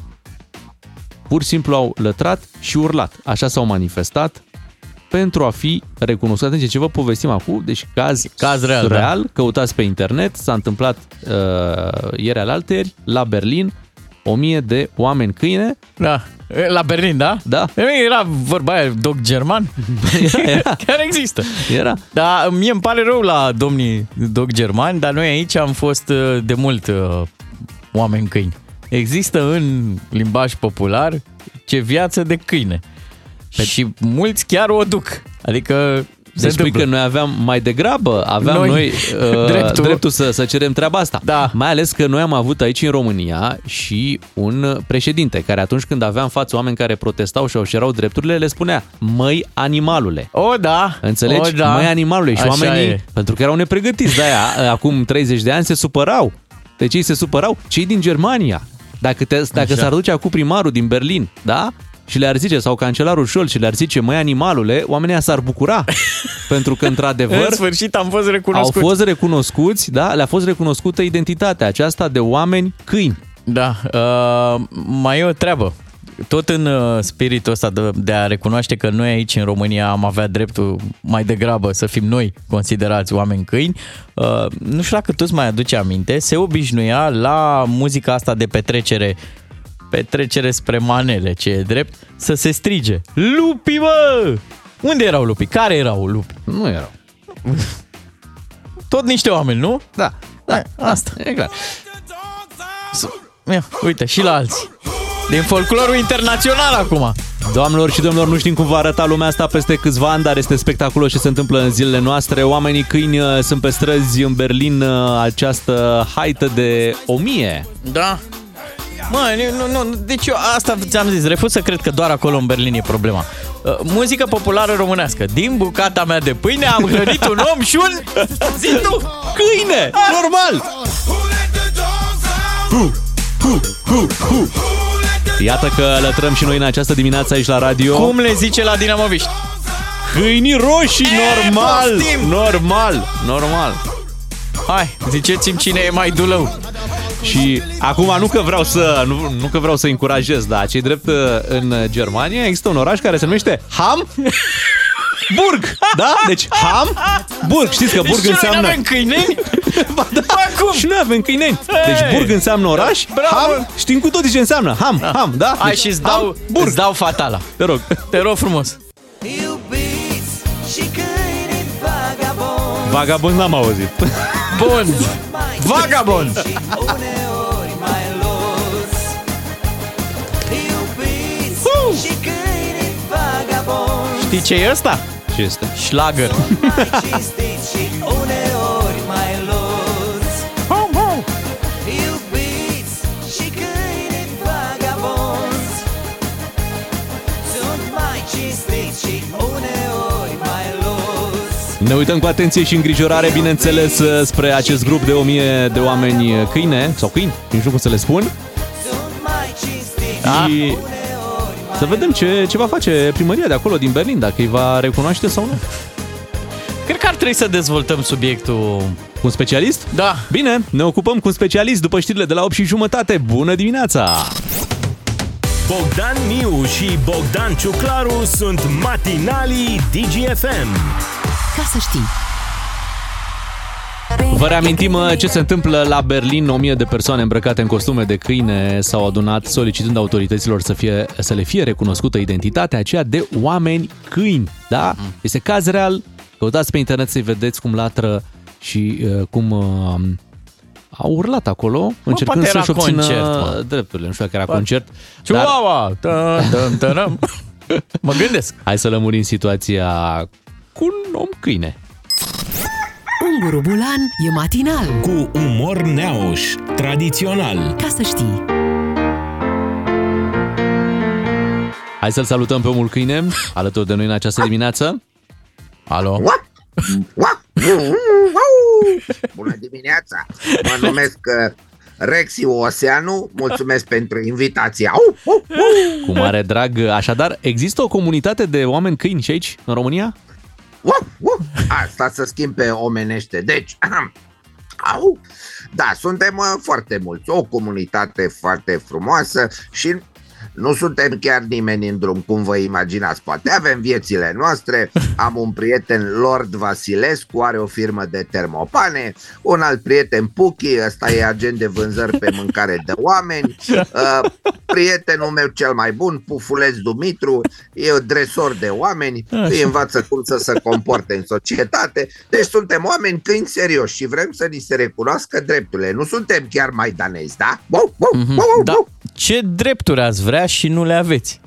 pur și simplu au lătrat și urlat. Așa s-au manifestat pentru a fi recunoscut. Atenție, ce vă povestim acum, deci caz, Caz real, da. real căutați pe internet, s-a întâmplat uh, ieri alaltăieri, la Berlin, o mie de oameni câine, Da. La Berlin, da? da, Era vorba aia, dog german? era, Chiar există. era. Da, mie îmi pare rău la domnii dog germani, dar noi aici am fost uh, de mult uh, oameni câini. Există în limbaj popular ce viață de câine. Și mulți chiar o duc. Adică se Deci spui întâmplă. că noi aveam mai degrabă, aveam Noi noi, noi uh, dreptul. dreptul, dreptul să, să cerem treaba asta. Da. Mai ales că noi am avut aici în România și un președinte care atunci când avea în față oameni care protestau și au cerau drepturile, le spunea, măi animalule. O, da. Înțelegi? O, da. Măi animalule. Și Așa oamenii, e. pentru că erau nepregătiți de aia, acum 30 de ani se supărau. Deci ei se supărau. Cei din Germania. Dacă, te, dacă Așa. s-ar duce acum primarul din Berlin, da? Și le-ar zice, sau cancelarul Scholz și le-ar zice, măi animalule, oamenii ăia s-ar bucura. pentru că, într-adevăr, În sfârșit am fost au recunoscut. fost recunoscuți, da? Le-a fost recunoscută identitatea aceasta de oameni câini. Da, uh, mai e o treabă. Tot în uh, spiritul ăsta de, de a recunoaște că noi aici în România am avea dreptul mai degrabă să fim noi considerați oameni câini, uh, nu știu dacă tu îți mai aduce aminte, se obișnuia la muzica asta de petrecere petrecere spre manele, ce e drept, să se strige Lupi, mă! Unde erau lupii? Care erau lupi? Nu erau. Tot niște oameni, nu? Da, Da, asta. e clar. Ia, uite, și la alții. Din folclorul internațional acum. Doamnelor și domnilor, nu știm cum va arăta lumea asta peste câțiva ani, dar este spectaculos ce se întâmplă în zilele noastre. Oamenii câini uh, sunt pe străzi în Berlin, uh, această haită de 1000. Da. Mă, nu, nu, deci eu asta ți-am zis, refuz să cred că doar acolo în Berlin e problema. Uh, Muzică populară românească. Din bucata mea de pâine am hrănit un om și un... Zi tu! Câine! Normal! Iată că lătrăm și noi în această dimineață aici la radio. Cum le zice la dinamoviști? Câinii roșii, E, normal! poftim! Normal, normal. Hai, ziceți-mi cine e mai dulău. Și acum nu că vreau să nu, nu că vreau să încurajez, dar cei drept uh, în Germania există un oraș care se numește Ham Burg, da? Deci Ham Burg. Știți că Burg Deci și noi înseamnă n-avem câineni? Ba da, cum? Și noi avem câineni. Deci Hey! Burg înseamnă oraș, Bravo! Ham, știm cu toții ce înseamnă. Ham, Ham, da? Hai Deci, și îți Ham, dau, Burg. îți dau fatala. Te rog. Te rog frumos. Iubiți și câini vagabond Vagabond n-am auzit. Bun. Vagabond. Și uneori mai los Iubiți și câini vagabond Știi ce e ăsta? Ce este? Schlager. Ne uităm cu atenție și îngrijorare, bineînțeles, spre acest grup de 1000 de oameni câine, sau câini, nu știu cum să le spun. Sunt mai cinstiți Da. Și uneori să vedem ce, ce va face primăria de acolo din Berlin, dacă îi va recunoaște sau nu. Cred că ar trebui să dezvoltăm subiectul. Cu un specialist? Da. Bine, ne ocupăm cu un specialist după știrile de la 8 și jumătate. Bună dimineața! Bogdan Miu și Bogdan Ciuclaru sunt matinalii DGFM. Ca să știi. Vă reamintim uh, ce se întâmplă la Berlin. 1000 de persoane îmbrăcate în costume de câine s-au adunat solicitând autorităților să, fie, să le fie recunoscută identitatea aceea de oameni câini. Da? Este caz real. Căutați pe internet să-i vedeți cum latră și uh, cum uh, au urlat acolo, încercând poate era să-și obțină concert, mă. drepturile. Nu știu dacă era Poate. concert. Dar Chihuahua! Tă, tă, tărăm. Mă gândesc. hai să lămurim situația cu un om câine. Unguru Bulan e matinal. Cu umor neauș, tradițional. Ca să știi. Hai să-l salutăm pe omul câine alături de noi în această dimineață. Alo? Bună dimineața! Mă numesc uh, Rexi Oseanu, mulțumesc pentru invitație. Au, au, au, Cu mare drag. Așadar, există o comunitate de oameni câini și aici, în România? Au, au. Asta să schimb pe omenește. Deci, au, da, suntem uh, foarte mulți, o comunitate foarte frumoasă și nu suntem chiar nimeni în drum, cum vă imaginați. Poate avem viețile noastre. Am un prieten, Lord Vasilescu, are o firmă de termopane, un alt prieten, Puchi, ăsta e agent de vânzări pe mâncare de oameni, uh, prietenul meu cel mai bun, Pufuleț Dumitru, e dresor de oameni, îi învață cum să se comporte în societate. Deci suntem oameni câini serioși și vrem să ni se recunoască drepturile. Nu suntem chiar maidanezi, da? Wow, wow, wow, wow, Da. wow. Ce drepturi ați vrea și nu le aveți?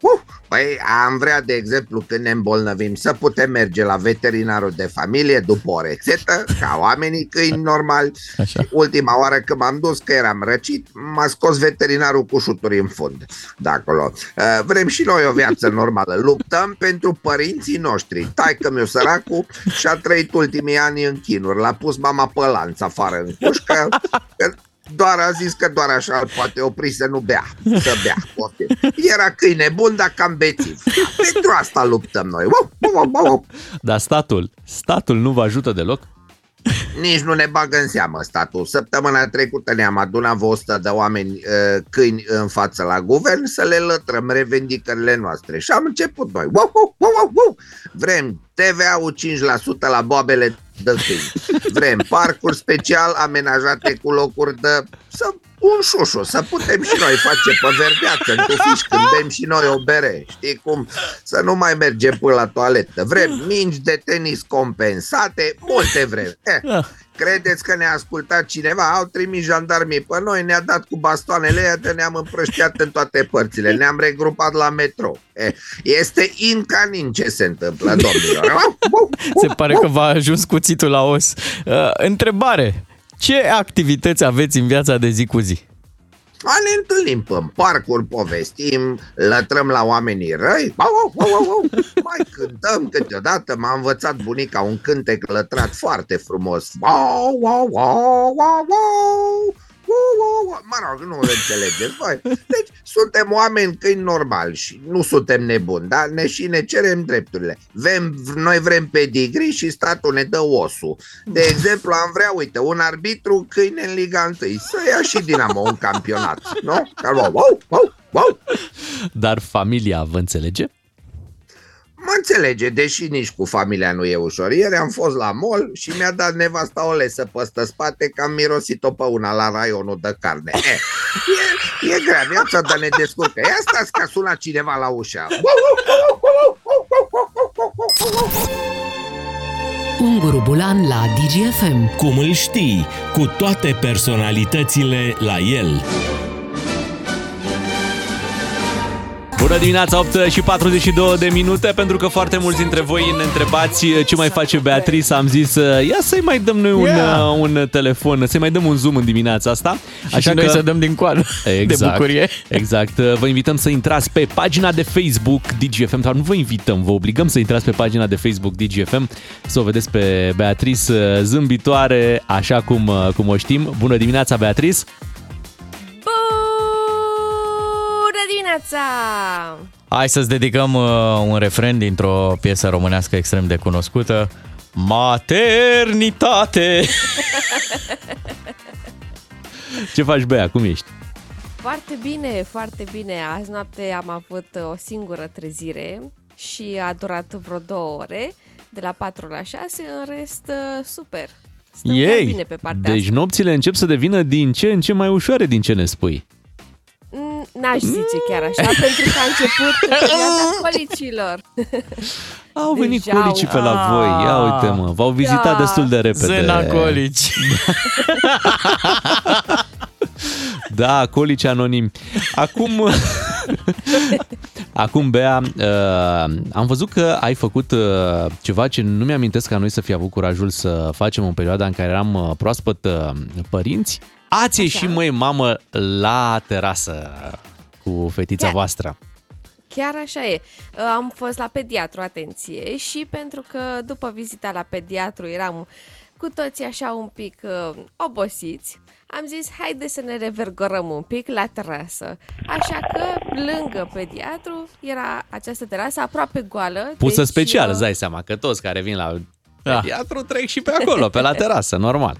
Uh, Păi am vrea, de exemplu, când ne îmbolnăvim, să putem merge la veterinarul de familie după o rețetă, ca oamenii câini normali. Așa. Ultima oară când m-am dus, că eram răcit, m-a scos veterinarul cu șuturi în fund de acolo. Uh, Vrem și noi o viață normală. Luptăm pentru părinții noștri. Taică meu săracul și-a trăit ultimii ani în chinuri. L-a pus mama pe lanț afară în cușcă, că doar a zis că doar așa îl poate opri să nu bea, să bea. Poftim. Era câine bun, dar cam bețiv. Pentru asta luptăm noi. Wow, wow, wow, wow. Dar statul, statul nu vă ajută deloc? Nici nu ne bagă în seamă statul. Săptămâna trecută ne-am adunat vreo 100 de oameni uh, câini în față la guvern să le lătrăm revendicările noastre. Și am început noi. Wow, wow, wow, wow, wow. Vrem TVA-ul 5% la boabele de câini. Vrem parcuri special amenajate cu locuri de... să un șușu, să putem și noi face pe verdeață în tufiș când bem și noi o bere. Știi cum? Să nu mai mergem până la toaletă. Vrem mingi de tenis compensate, multe vrem. Eh, credeți că ne-a ascultat cineva? Au trimis jandarmii pe noi, ne-a dat cu bastoanele aia, de ne-am împrăștiat în toate părțile, ne-am regrupat la metro. Eh, este incanin ce se întâmplă, domnilor. Se pare că v-a ajuns cuțitul la os. Uh, întrebare. Ce activități aveți în viața de zi cu zi? A, ne întâlnim în parcuri, povestim, lătrăm la oamenii răi, au, au, au, au, au. mai cântăm câteodată, m-a învățat bunica un cântec lătrat foarte frumos. Wow, wow, wow, wow, wow. Wow, wow, wow. Mă rog, nu înțelegeți voi. Deci suntem oameni câini normali și nu suntem nebuni, dar ne și ne cerem drepturile. Vrem, noi vrem pedigrii și statul ne dă osul. De exemplu, am vrea, uite, un arbitru câine în Liga 1 să ia și Dinamo un campionat, nu? Wow, wow, wow, wow. Dar familia vă înțelege? Mă înțelege, deși nici cu familia nu e ușor. Ieri am fost la mall și mi-a dat nevasta o lesă păstă spate că am mirosit-o pe una la raionul de carne. Eh, e, e grea viața, dar ne descurcă. Ia stați că sună cineva la ușa. Unguru Bulan la DGFM. Cum îl știi, cu toate personalitățile la el. Bună dimineața, 8 și 42 de minute, pentru că foarte mulți dintre voi ne întrebați ce mai face Beatrice. Am zis, ia să-i mai dăm noi un, Yeah. un telefon, să-i mai dăm un zoom în dimineața asta. Și, și noi să dăm din coadă Exact, de bucurie. Exact. Vă invităm să intrați pe pagina de Facebook DGFM, dar nu vă invităm, vă obligăm să intrați pe pagina de Facebook DGFM, să o vedeți pe Beatrice zâmbitoare, așa cum, cum o știm. Bună dimineața, Beatrice! Dimineața! Hai să-ți dedicăm uh, un refren dintr-o piesă românească extrem de cunoscută. Maternitate! Ce faci, Bea? Cum ești? Foarte bine, foarte bine. Azi noapte am avut uh, o singură trezire și a durat vreo două ore, de la 4 la 6, în rest uh, super. Stăm chiar Ei, bine pe partea deci nopțile încep să devină din ce în ce mai ușoare din ce ne spui. Mm, N-aș zice chiar așa, pentru că a început perioada colicilor. Au venit Deja colicii pe la au- voi. Ia uite mă, v-au vizitat Da. destul de repede. Zenacolici. Da, colici anonimi. Acum, acum Bea, uh, am văzut că ai făcut uh, ceva ce nu mi-amintesc ca noi să fi avut curajul să facem în perioada în care eram uh, proaspăt uh, părinți. Ați ieșit, măi, mamă, la terasă cu fetița Chiar. voastră. Chiar așa e. Uh, Am fost la pediatru, atenție, și pentru că după vizita la pediatru eram cu toții așa un pic uh, obosiți, am zis, haide să ne revergorăm un pic la terasă. Așa că, lângă pediatru, era această terasă aproape goală. Pusă deci, special, uh, îți dai seama că toți care vin la Da. pediatru trec și pe acolo, pe la terasă, normal.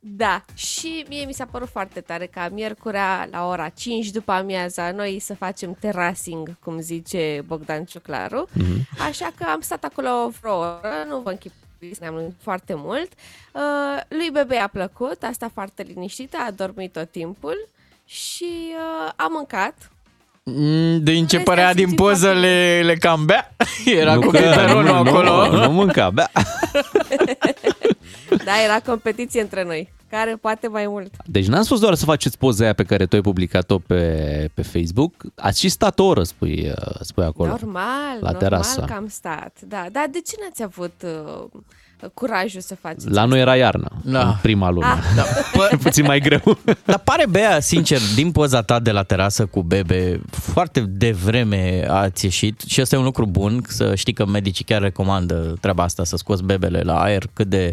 Da, și mie mi s-a părut foarte tare ca miercurea la ora 5 după amiaza noi să facem terasing, cum zice Bogdan Ciuclaru. Mhm. Așa că am stat acolo vreo oră, nu vă închipuiți, ne-am lungit foarte mult. Uh, lui Bebe a plăcut, a stat foarte liniștită, a dormit tot timpul și uh, a mâncat. Mm, Din ce Restul părea a din simțit poză foarte le, le cam bea. Era Nu cu că- biberonul nu, acolo. Nu, nu mânca, bea. Da, era competiție între noi, care poate mai mult. Deci n-am spus doar să faceți poza aia pe care tu ai publicat-o pe, pe Facebook. Ați și stat o oră, spui, uh, spui acolo. Normal, la normal terasă. că am stat. Da, dar de ce n-ați avut uh, curajul să faceți La noi era iarnă, Da. în prima lună. Ah. Da. puțin mai greu. Dar pare, Bea, sincer, din poza ta de la terasă cu bebe, foarte devreme ați ieșit și ăsta e un lucru bun, să știi că medicii chiar recomandă treaba asta, să scoți bebele la aer cât de e,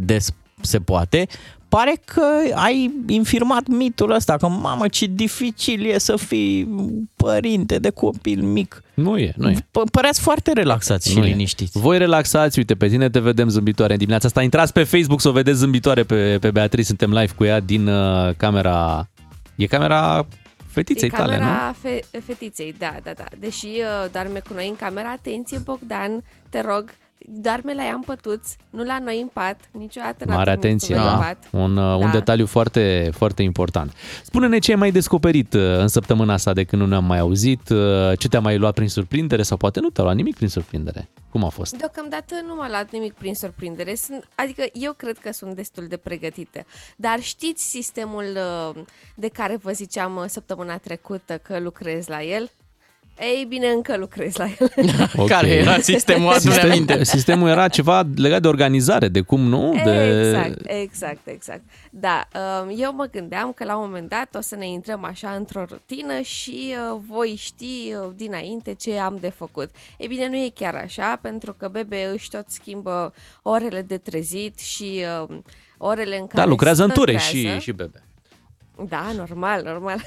des se poate. Pare că ai infirmat mitul ăsta, că mamă ce dificil e să fii părinte de copil mic. Nu e, nu e. P- Păreați foarte relaxați și Nu e. liniștiți. Voi relaxați, uite, pe tine te vedem zâmbitoare în dimineața asta. Intrați pe Facebook să o vedeți zâmbitoare pe, pe Beatrice, suntem live cu ea din uh, camera... E camera fetiței e tale, nu? camera fe- fetiței, da, da, da. Deși uh, doarme cu noi în camera, atenție, Bogdan, te rog, doarme la ea în pătuț, nu la noi în pat, niciodată n-a Mare dormit atenție, cu noi în da. pat. Un, uh, un Da. detaliu foarte, foarte important. Spune-ne ce ai mai descoperit uh, în săptămâna asta de când nu ne-am mai auzit, uh, ce te-a mai luat prin surprindere sau poate nu te-a luat nimic prin surprindere. Cum a fost? Deocamdată nu m-a luat nimic prin surprindere. Sunt, adică eu cred că sunt destul de pregătită. Dar știți sistemul uh, de care vă ziceam uh, săptămâna trecută că lucrez la el? Ei bine, încă lucrez la el. Ok. Care era sistemul? Adu-ne Sistem, aminte. sistemul era ceva legat de organizare, de cum nu? De... Exact, exact, exact. Da, um, eu mă gândeam că la un moment dat o să ne intrăm așa într-o rutină și uh, voi ști uh, dinainte ce am de făcut. Ei bine, nu e chiar așa, pentru că bebe își tot schimbă orele de trezit și uh, orele în care Da, lucrează în stă ture trează. și, și bebe. Da, normal, normal.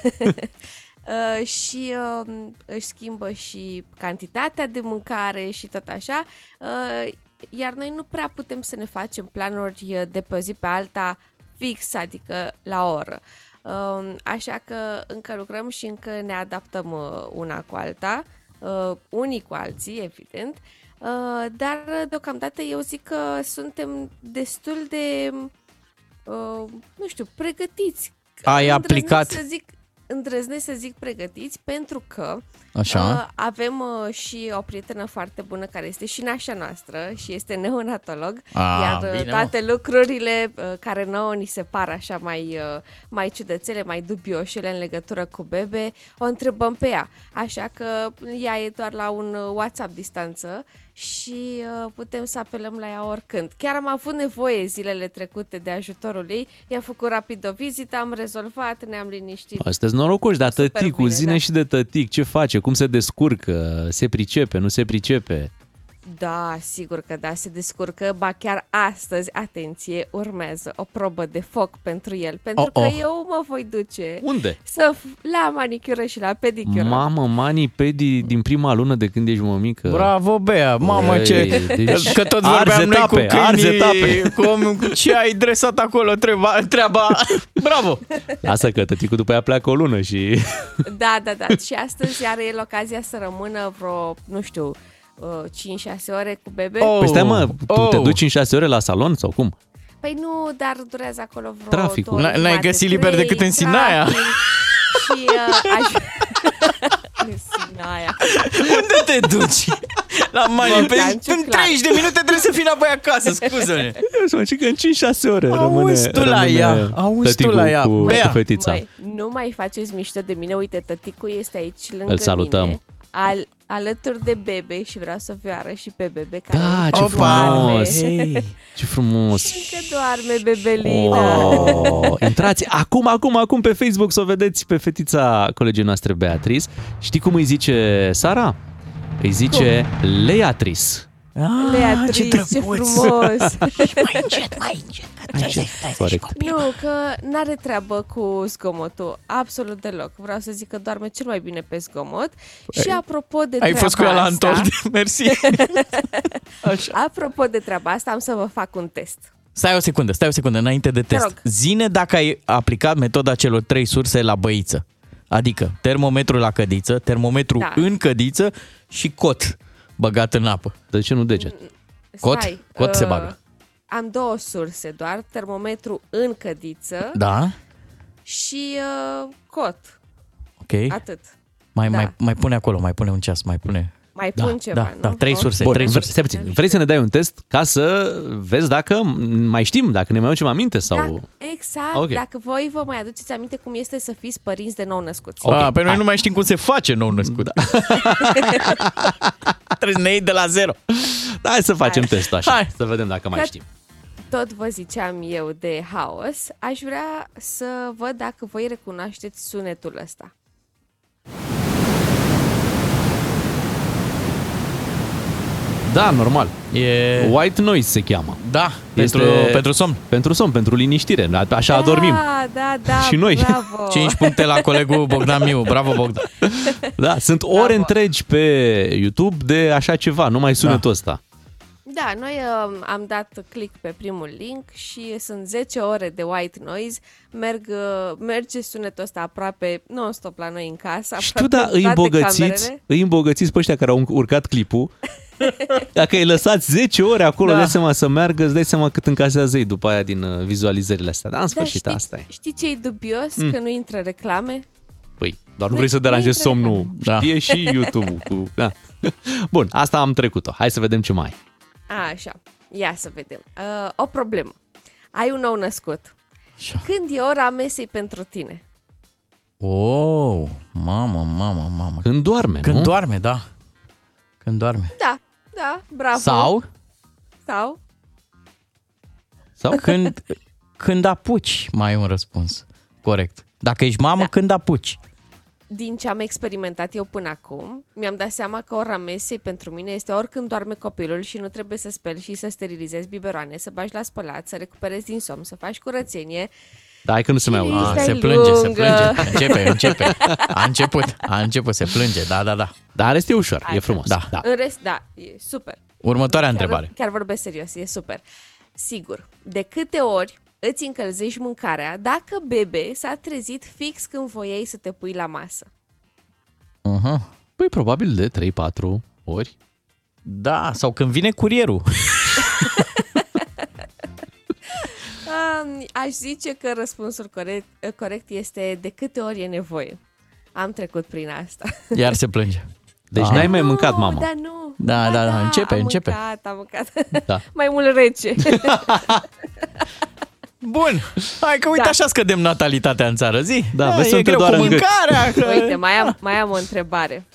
Uh, și uh, își schimbă și cantitatea de mâncare și tot așa. Uh, iar noi nu prea putem să ne facem planuri uh, de pe o zi pe alta fix, adică la oră. Uh, așa că încă lucrăm și încă ne adaptăm uh, una cu alta, uh, unii cu alții, evident. Uh, dar uh, deocamdată eu zic că suntem destul de, uh, nu știu, pregătiți. Ai Îndrăznesc aplicat- Să zic, îndrăznesc să zic pregătiți pentru că Așa. uh, avem uh, și o prietenă foarte bună care este și nașa noastră și este neonatolog, Ah, iar uh, bine, mă. toate lucrurile uh, care nouă ni se par așa mai, uh, mai ciudățele, mai dubioșele în legătură cu bebe, o întrebăm pe ea. Așa că ea e doar la un uh, WhatsApp distanță și uh, putem să apelăm la ea oricând. Chiar am avut nevoie zilele trecute de ajutorul ei, i-am făcut rapid o vizită, am rezolvat, ne-am liniștit. Sunteți norocoși, dar Super tăticul, bine, zine da. și de tătic, ce face, cum se descurcă, se pricepe, nu se pricepe. Da, sigur că da, se descurcă, ba chiar astăzi, atenție, urmează o probă de foc pentru el, pentru Oh, oh. că eu mă voi duce Unde? să f- la manicură și la pedicură. Mamă, mani pedi din prima lună de când ești mămică. Bravo, Bea! Mamă, Ei, ce... deci că tot arzi vorbeam noi cu etape, arzi câinii, etape. cum, ce ai dresat acolo treaba, treaba. Bravo! Lasă că tăticul după aia pleacă o lună și... Da, da, da. și astăzi are el ocazia să rămână vreo, nu știu, uh, 5-6 ore cu bebe. Oh. Păi stai mă, tu Oh. te duci în 6 ore la salon sau cum? Păi nu, dar durează acolo vreo Traficul. două ore N- n-ai jumate, găsit liber trei, decât în Sinaia? trafic Și uh, aș... în Sinaia. Unde te duci? La mani, Bogdan pe, în Ciuclaru. 30 de minute trebuie să fii înapoi acasă, scuză-ne. Eu să mă zic că în 5-6 ore Auzi rămâne, tu la rămâne ea, auzi tu tăticul la ea. Cu, Bea. cu fetița. Măi, nu mai faceți mișto de mine. Uite, tăticul este aici lângă Îl salutăm. mine. Al, alături de bebe și vreau să fiu arăt și pe bebe care Da, ce Opa! frumos! Hei. Ce frumos! Încă doarme bebelina. Oh, intrați acum, acum, acum pe Facebook să o vedeți pe fetița colegii noastre Beatrice. Știi cum îi zice Sara? Îi zice Leatris. Ah, Beatrice, ce, frumos! Mai încet, mai încet. Corect. nu, că n-are treabă cu zgomotul, absolut deloc. Vreau să zic că doarme cel mai bine pe zgomot. Și apropo de Ai treaba fost cu ea la asta, Antold, mersi. Așa. Apropo de treaba asta, am să vă fac un test. Stai o secundă, stai o secundă, înainte de test. rog. Zine dacă ai aplicat metoda celor trei surse la băiță. Adică termometru la cădiță, termometru Da. în cădiță și cot băgat în apă. De ce nu deget? Cot? Stai, Cot se uh, bagă. Am două surse doar, termometru în cădiță Da? și uh, cot. Ok. Atât. Mai, da. mai, mai pune acolo, mai pune un ceas, mai pune... Mai Da, pun ceva, da, nu? da, trei Cot? surse, Bun, trei vre- surse. stai puțin. Vrei să ne dai un test ca să vezi dacă mai știm, dacă ne mai aducem aminte sau... Da, exact. Ok. Dacă voi vă mai aduceți aminte cum este să fiți părinți de nou născuți. Ok, ah, pe noi nu mai știm cum se face nou născut. Da. Trebuie să ne iei de la zero. Da, hai să facem Hai. testul așa, Hai. să vedem dacă mai Că- știm. Tot vă ziceam eu de haos, aș vrea să văd dacă voi recunoașteți sunetul ăsta. Da, normal. E... White noise se cheamă. Da, pentru, Este- pentru somn. Pentru somn, pentru liniștire. Așa da, adormim. Da, da, Și noi. bravo. 5 puncte la colegul Bogdan Miu. Bravo, Bogdan. Da, sunt ore întregi pe YouTube de așa ceva, numai sunetul ăsta. Da, noi uh, am dat click pe primul link și sunt 10 ore de white noise. Merg, uh, merge sunetul ăsta aproape non-stop la noi în casă. Și tu, aproape da, îi toate îmbogățiți, camerele. îi îmbogățiți pe ăștia care au urcat clipul Dacă ai lăsat 10 ore acolo, Da. da. dai seama să meargă, îți dai seama cât încasează ei după aia din uh, vizualizările astea. Dar în sfârșit, știi, asta e. Știi ce e dubios? Mm. Că nu intră reclame? Păi, doar nu vrei să deranjezi somnul. Da. Știe și YouTube-ul. Cu... Da. Bun, asta am trecut-o. Hai să vedem ce mai ai. A, așa. Ia să vedem. Uh, o problemă. Ai un nou născut. Când e ora mesei pentru tine? Oh, mamă, mamă, mamă. Când doarme, Când nu? doarme, da. Când doarme. Da, da, bravo. Sau? Sau? Sau? Când, când apuci, mai e un răspuns. Corect. Dacă ești mamă, da. când apuci. Din ce am experimentat eu până acum, mi-am dat seama că ora mesei pentru mine este oricând doarme copilul și nu trebuie să speli și să sterilizezi biberoane, să bagi la spălat, să recuperezi din somn, să faci curățenie. Da, hai că nu se mai aude. Lista A, e se plânge, se lungă. plânge. Începe, începe. A început, a început, se plânge. Da, da, da. Dar este ușor, Hai e că- frumos. Da. da. În rest, da, e super. Următoarea Chiar, întrebare. chiar vorbesc serios, e super. Sigur, de câte ori îți încălzești mâncarea dacă bebe s-a trezit fix când voiai să te pui la masă? Uh-huh. Păi probabil de 3-4 ori. Da, sau când vine curierul. Um, aș zice că răspunsul corect, corect este de câte ori e nevoie. Am trecut prin asta. Iar se plânge. Deci Ah. n-ai mai mâncat, Nu, mamă. Dar nu. Da, da, da, începe, am începe. Mâncat, am mâncat. Da. Mai mult rece. Bun, hai că uite Da. așa scădem natalitatea în țară, zi. Da, vezi e să-mi te greu cu doară în gât. mâncarea. Că... Uite, mai am, mai am o întrebare.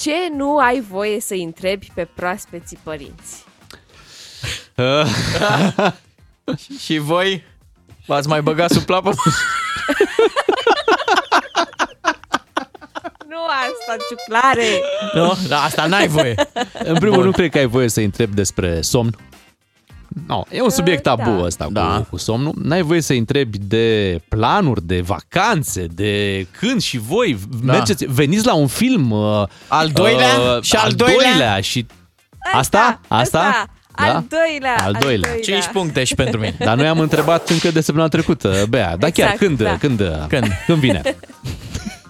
Ce nu ai voie să întrebi pe proaspeții părinți? Și voi v-ați mai băgat sub plapă? Nu asta, ciuclare! nu? Da, asta n-ai voie. În primul rând, nu cred că ai voie să întrebi despre somn. No, e un subiect tabu da. ăsta Da. cu, cu somnul. N-ai voie să întrebi de planuri, de vacanțe, de când și voi Da. mergeți, veniți la un film. uh, Al doilea? Și al doilea? și asta? Asta? Al doilea, Al doilea. 5 puncte și pentru mine. Dar noi am întrebat încă de săptămâna trecută, Bea. Dar chiar Exact, când, da. când, Când? când vine?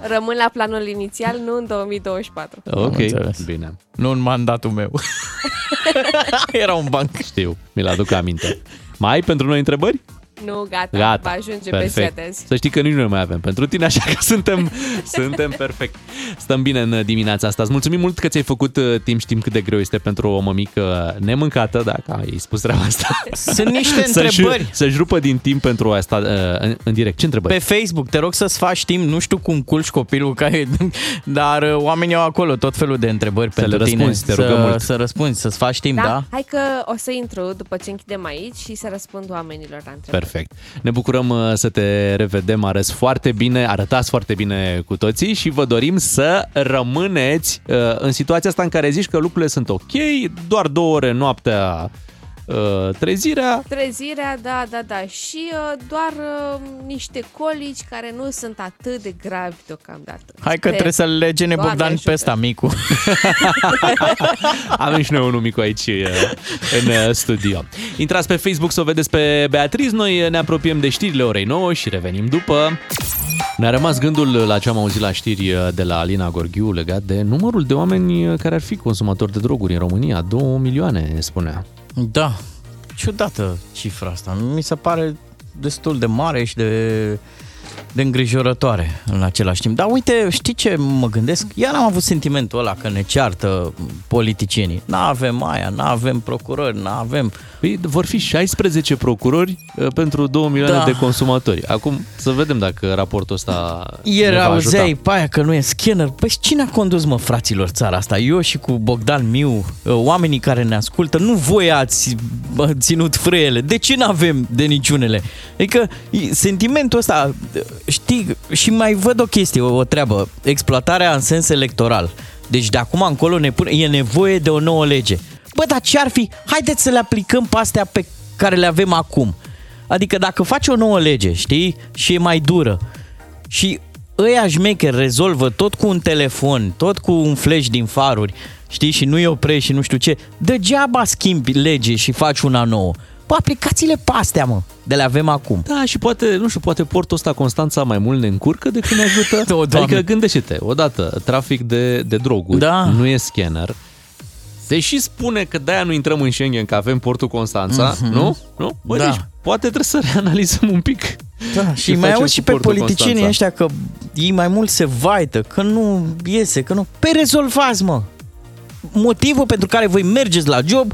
Rămân la planul inițial, nu în 2024. Ok, înțeles. bine. Nu în mandatul meu. Era un banc. Știu, mi-l aduc aminte. Mai ai pentru noi întrebări? Nu, gata, Gata. va ajunge perfect. pe de azi. Să știi că nici nu mai avem pentru tine, așa că suntem, suntem perfect. Stăm bine în dimineața asta. Îți mulțumim mult că ți-ai făcut uh, timp, știm cât de greu este pentru o mămică nemâncată, dacă ai spus treaba asta. Sunt niște Să-și- întrebări. Să-și rupă din timp pentru asta uh, în, în direct. Ce întrebări? Pe Facebook, te rog să-ți faci timp, nu știu cum culci copilul, care, dar uh, oamenii au acolo tot felul de întrebări Să le pentru tine. răspunzi, te rugăm să, mult. Să răspunzi, să-ți faci timp, Da? da? Hai că o să intru după ce închidem aici și să răspund oamenilor la întrebări. Perfect. Ne bucurăm uh, să te revedem, arăți foarte bine, arătați foarte bine cu toții și vă dorim să rămâneți uh, în situația asta în care zici că lucrurile sunt ok, doar două ore noaptea uh, trezirea, Trezirea, da, da, da. Și uh, doar uh, niște colici care nu sunt atât de gravi deocamdată. Hai că Sper. trebuie să-l legene Doamne Bogdan ajută. pe ăsta, micu. Avem și noi unul mic aici uh, în uh, studio. Intrați pe Facebook să o vedeți pe Beatriz. Noi uh, ne apropiem de știrile orei 9 și revenim după. Ne-a rămas gândul la ce am auzit la știri uh, de la Alina Gorghiu legat de numărul de oameni uh, care ar fi consumatori de droguri în România. 2 milioane, spunea. Da, ciudată cifra asta. Mi se pare destul de mare și de, de îngrijorătoare în același timp. Dar uite, știi ce mă gândesc? Iar am avut sentimentul ăla că ne ceartă politicienii. N-avem aia, n-avem procurori, n-avem... Păi vor fi 16 procurori uh, pentru 2 milioane Da. de consumatori. Acum să vedem dacă raportul ăsta Ieri ne va auzeai ajuta. pe aia că nu e scanner. Păi cine a condus, mă, fraților, țara asta? Eu și cu Bogdan Miu, oamenii care ne ascultă, nu voi ați bă, ținut frâiele. De ce n-avem de niciunele? Adică e- sentimentul ăsta, știi, și mai văd o chestie, o, o treabă, exploatarea în sens electoral. Deci de acum încolo ne pune, e nevoie de o nouă lege. Bă, dar ce ar fi? Haideți să le aplicăm pe astea pe care le avem acum. Adică dacă faci o nouă lege, știi, și e mai dură, și ăia șmecheri rezolvă tot cu un telefon, tot cu un flash din faruri, știi, și nu-i oprești și nu știu ce, degeaba schimbi lege și faci una nouă. Bă, aplicațiile pe astea, mă, de le avem acum. Da, și poate, nu știu, poate portul ăsta Constanța mai mult ne încurcă decât ne ajută. O, Doamne. adică gândește-te, odată, trafic de, de droguri, Da. nu e scanner. Se și spune că de-aia nu intrăm în Schengen, că avem portul Constanța, Mhm. nu? Nu? Bă, Da. deci poate trebuie să reanalizăm un pic. Da, și ce mai facem auzi și cu pe portul politicienii Constanța. ăștia că ei mai mult se vaită, că nu iese, că nu... Pe rezolvați, mă! Motivul pentru care voi mergeți la job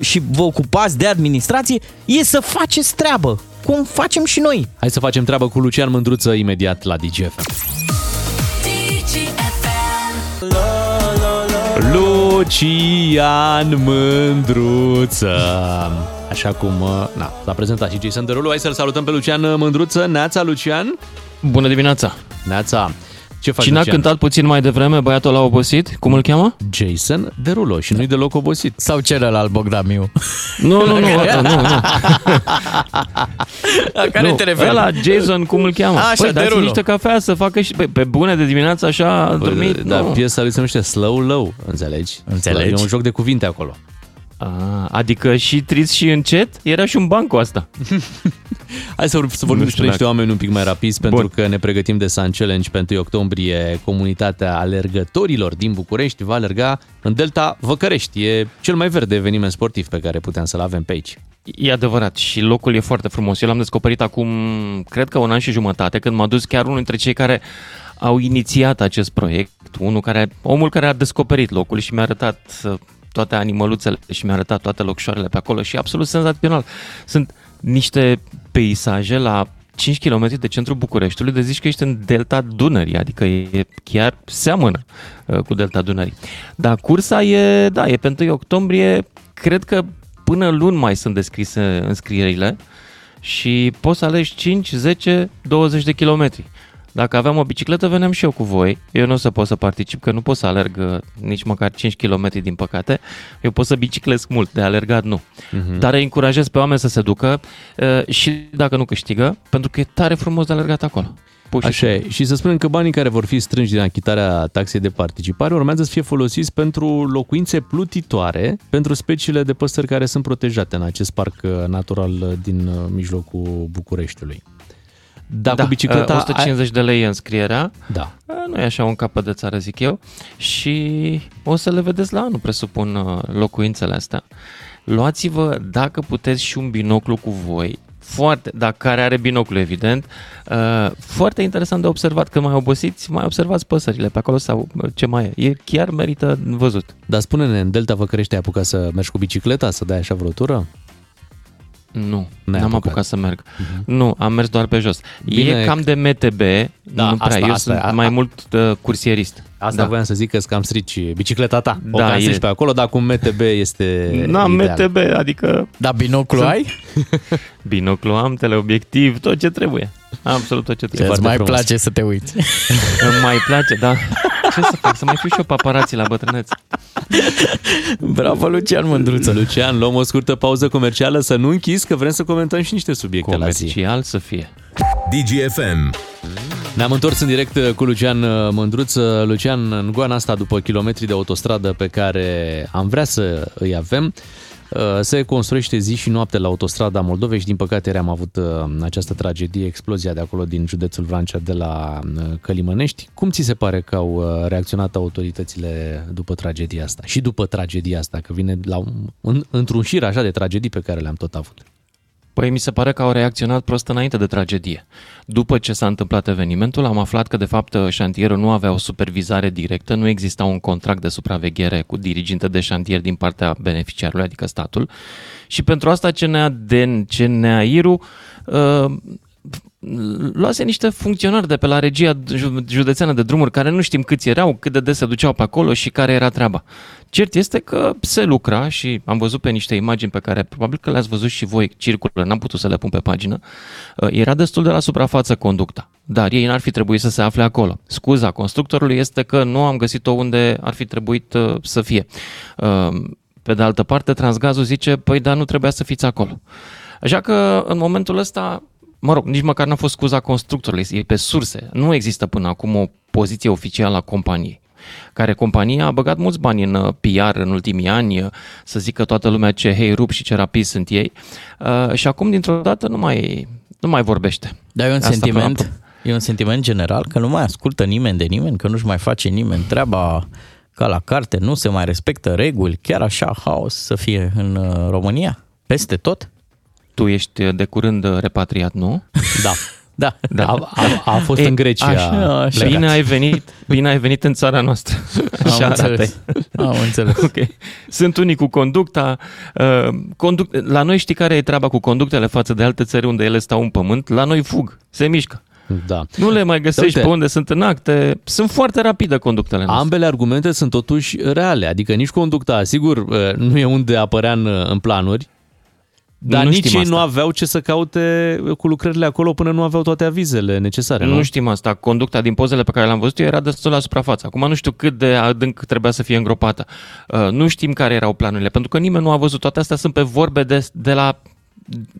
și vă ocupați de administrație e să faceți treabă, cum facem și noi. Hai să facem treabă cu Lucian Mândruță imediat la DGF. Lucian Mândruță. Așa cum na, s-a prezentat și Jason Derulo. Hai să-l salutăm pe Lucian Mândruță. Neața, Lucian. Bună dimineața! Neața. Ce faci, Cine a Lucian? cântat puțin mai devreme, băiatul la obosit? Cum îl cheamă? Jason Derulo și nu-i deloc obosit. Sau celălalt Bogdan Miu. Nu, nu, nu, nu, nu. La care nu, te referi? La Jason, cum îl cheamă? Așa, păi, dați Derulo. niște cafea să facă și pe, pe bune de dimineață așa a dormit. Da, nu. piesa lui se numește Slow Low, înțelegi? Înțelegi. E un joc de cuvinte acolo. A, adică și trist și încet? Era și un ban cu asta. Hai să, să vorbim Nu știu despre niște dacă- oameni un pic mai rapizi, pentru Bun. că ne pregătim de Sun Challenge pe 1 octombrie. Comunitatea alergătorilor din București va alerga în Delta Văcărești. E cel mai verde eveniment sportiv pe care putem să-l avem pe aici. E adevărat și locul e foarte frumos. Eu l-am descoperit acum, cred că un an și jumătate, când m-a dus chiar unul dintre cei care au inițiat acest proiect, unul care, omul care a descoperit locul și mi-a arătat uh, toate animăluțele și mi-a arătat toate locșoarele pe acolo și e absolut senzațional. Sunt niște peisaje la 5 km de centrul Bucureștiului, de zici că ești în delta Dunării, adică e chiar seamănă uh, cu delta Dunării. Dar cursa e, da, e pe 1 octombrie, cred că până luni mai sunt descrise înscrierile și poți să alegi 5, 10, 20 de kilometri. Dacă aveam o bicicletă, veneam și eu cu voi. Eu nu o să pot să particip, că nu pot să alerg uh, nici măcar 5 km, din păcate. Eu pot să biciclesc mult, de alergat nu. Mhm. Dar îi încurajez pe oameni să se ducă uh, și dacă nu câștigă, pentru că e tare frumos de alergat acolo. Pur și Așa e. Și să spunem că banii care vor fi strânși din achitarea taxei de participare urmează să fie folosiți pentru locuințe plutitoare pentru speciile de păsări care sunt protejate în acest parc uh, natural uh, din uh, mijlocul Bucureștiului. Da, cu bicicleta... uh, 150 de lei e înscrierea. Da. Uh, Nu e așa un capăt de țară, zic eu. Și o să le vedeți la anul, presupun, uh, locuințele astea. Luați-vă, dacă puteți, și un binoclu cu voi. Foarte, dacă care are binoclu, evident. Uh, foarte interesant de observat. Când mai obosiți, mai observați păsările pe acolo sau uh, ce mai e. E chiar merită văzut. Dar spune-ne, în Delta Văcărești ai apucat să mergi cu bicicleta, să dai așa vreo tură? Nu, N-ai n-am apucat. apucat să merg. Nu, am mers doar pe jos. Bine. E cam de MTB, Da, nu prea. asta- eu asta- sunt a- mai a- mult uh, cursierist. Asta da. voiam să zic că îți cam strici bicicleta ta. o Da, cam strici e. pe acolo, dar cu MTB este N-am ideal. MTB, adică... Da, binoclu Sunt- ai? Binoclu am, teleobiectiv, tot ce trebuie. Absolut tot ce trebuie. Îți mai place să te uiți. Îmi mai place, da. Ce să fac? Să mai fiu și eu paparații la bătrânețe. Bravo, Lucian Mândruță. Lucian, luăm o scurtă pauză comercială să nu închizi, că vrem să comentăm și niște subiecte la zi. Comercial să fie. DGFM. Ne-am întors în direct uh, cu Lucian Mândruț. Lucian, în goana asta, după kilometri de autostradă pe care am vrea să îi avem, uh, se construiește zi și noapte la autostrada Moldovei și din păcate ieri am avut uh, această tragedie, explozia de acolo din județul Vrancea de la uh, Călimănești. Cum ți se pare că au uh, reacționat autoritățile după tragedia asta? Și după tragedia asta, că vine la un, în, într-un șir așa de tragedii pe care le-am tot avut. Păi mi se pare că au reacționat prost înainte de tragedie. După ce s-a întâmplat evenimentul, am aflat că de fapt șantierul nu avea o supervizare directă, nu exista un contract de supraveghere cu diriginte de șantier din partea beneficiarului, adică statul. Și pentru asta CNA, Den, CNAIRU uh, luase niște funcționari de pe la regia ju- județeană de drumuri care nu știm câți erau, cât de des se duceau pe acolo și care era treaba. Cert este că se lucra și am văzut pe niște imagini pe care probabil că le-ați văzut și voi circulă, n-am putut să le pun pe pagină, uh, era destul de la suprafață conducta, dar ei n-ar fi trebuit să se afle acolo. Scuza constructorului este că nu am găsit-o unde ar fi trebuit uh, să fie. Uh, Pe de altă parte, Transgazul zice, păi dar nu trebuia să fiți acolo. Așa că în momentul ăsta Mă rog, nici măcar n-a fost scuza constructorului, e pe surse. Nu există până acum o poziție oficială a companiei care compania a băgat mulți bani în uh, PR în ultimii ani, uh, să zică toată lumea ce hei rup și ce rapizi sunt ei uh, și acum dintr-o dată nu mai, nu mai vorbește. Dar e un Asta sentiment, e un sentiment general că nu mai ascultă nimeni de nimeni, că nu-și mai face nimeni treaba, ca la carte, nu se mai respectă reguli, chiar așa haos să fie în uh, România? Peste tot? Tu ești de curând repatriat, nu? Da. Da. da. A, a, a fost E, în Grecia. Așa, așa. Bine ai venit, bine ai venit în țara noastră. Așa Am arată. înțeles. Am înțeles. Ok. Sunt unii cu conducta. Uh, conduc... La noi știi care e treaba cu conductele față de alte țări unde ele stau în pământ? La noi fug, se mișcă. Da. Nu le mai găsești Uite. pe unde sunt în acte. Sunt foarte rapide conductele noastre. Ambele argumente sunt totuși reale, adică nici conducta, sigur, uh, nu e unde apărea în, în planuri, dar Nu nici știm ei nu asta. aveau ce să caute cu lucrările acolo până nu aveau toate avizele necesare. Nu, Nu știm asta. Conducta din pozele pe care le-am văzut eu era destul la suprafață. Acum nu știu cât de adânc trebuia să fie îngropată. Uh, Nu știm care erau planurile, pentru că nimeni nu a văzut. Toate astea sunt pe vorbe de, de la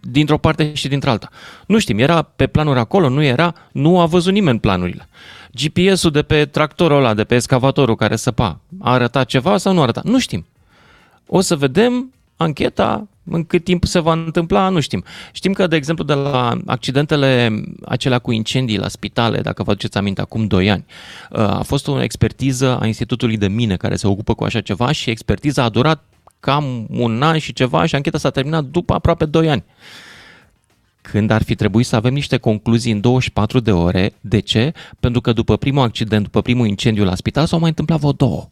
dintr-o parte și dintr-alta. Nu știm, era pe planuri acolo, nu era, nu a văzut nimeni planurile. GPS-ul de pe tractorul ăla, de pe excavatorul care săpa, a arătat ceva sau nu a arătat? Nu știm. O să vedem ancheta, în cât timp se va întâmpla, nu știm. Știm că, de exemplu, de la accidentele acelea cu incendii la spitale, dacă vă aduceți aminte, acum 2 ani, a fost o expertiză a Institutului de Mine care se ocupă cu așa ceva și expertiza a durat cam un an și ceva și ancheta s-a terminat după aproape 2 ani. Când ar fi trebuit să avem niște concluzii în 24 de ore. De ce? Pentru că după primul accident, după primul incendiu la spital, s-au mai întâmplat vreo două.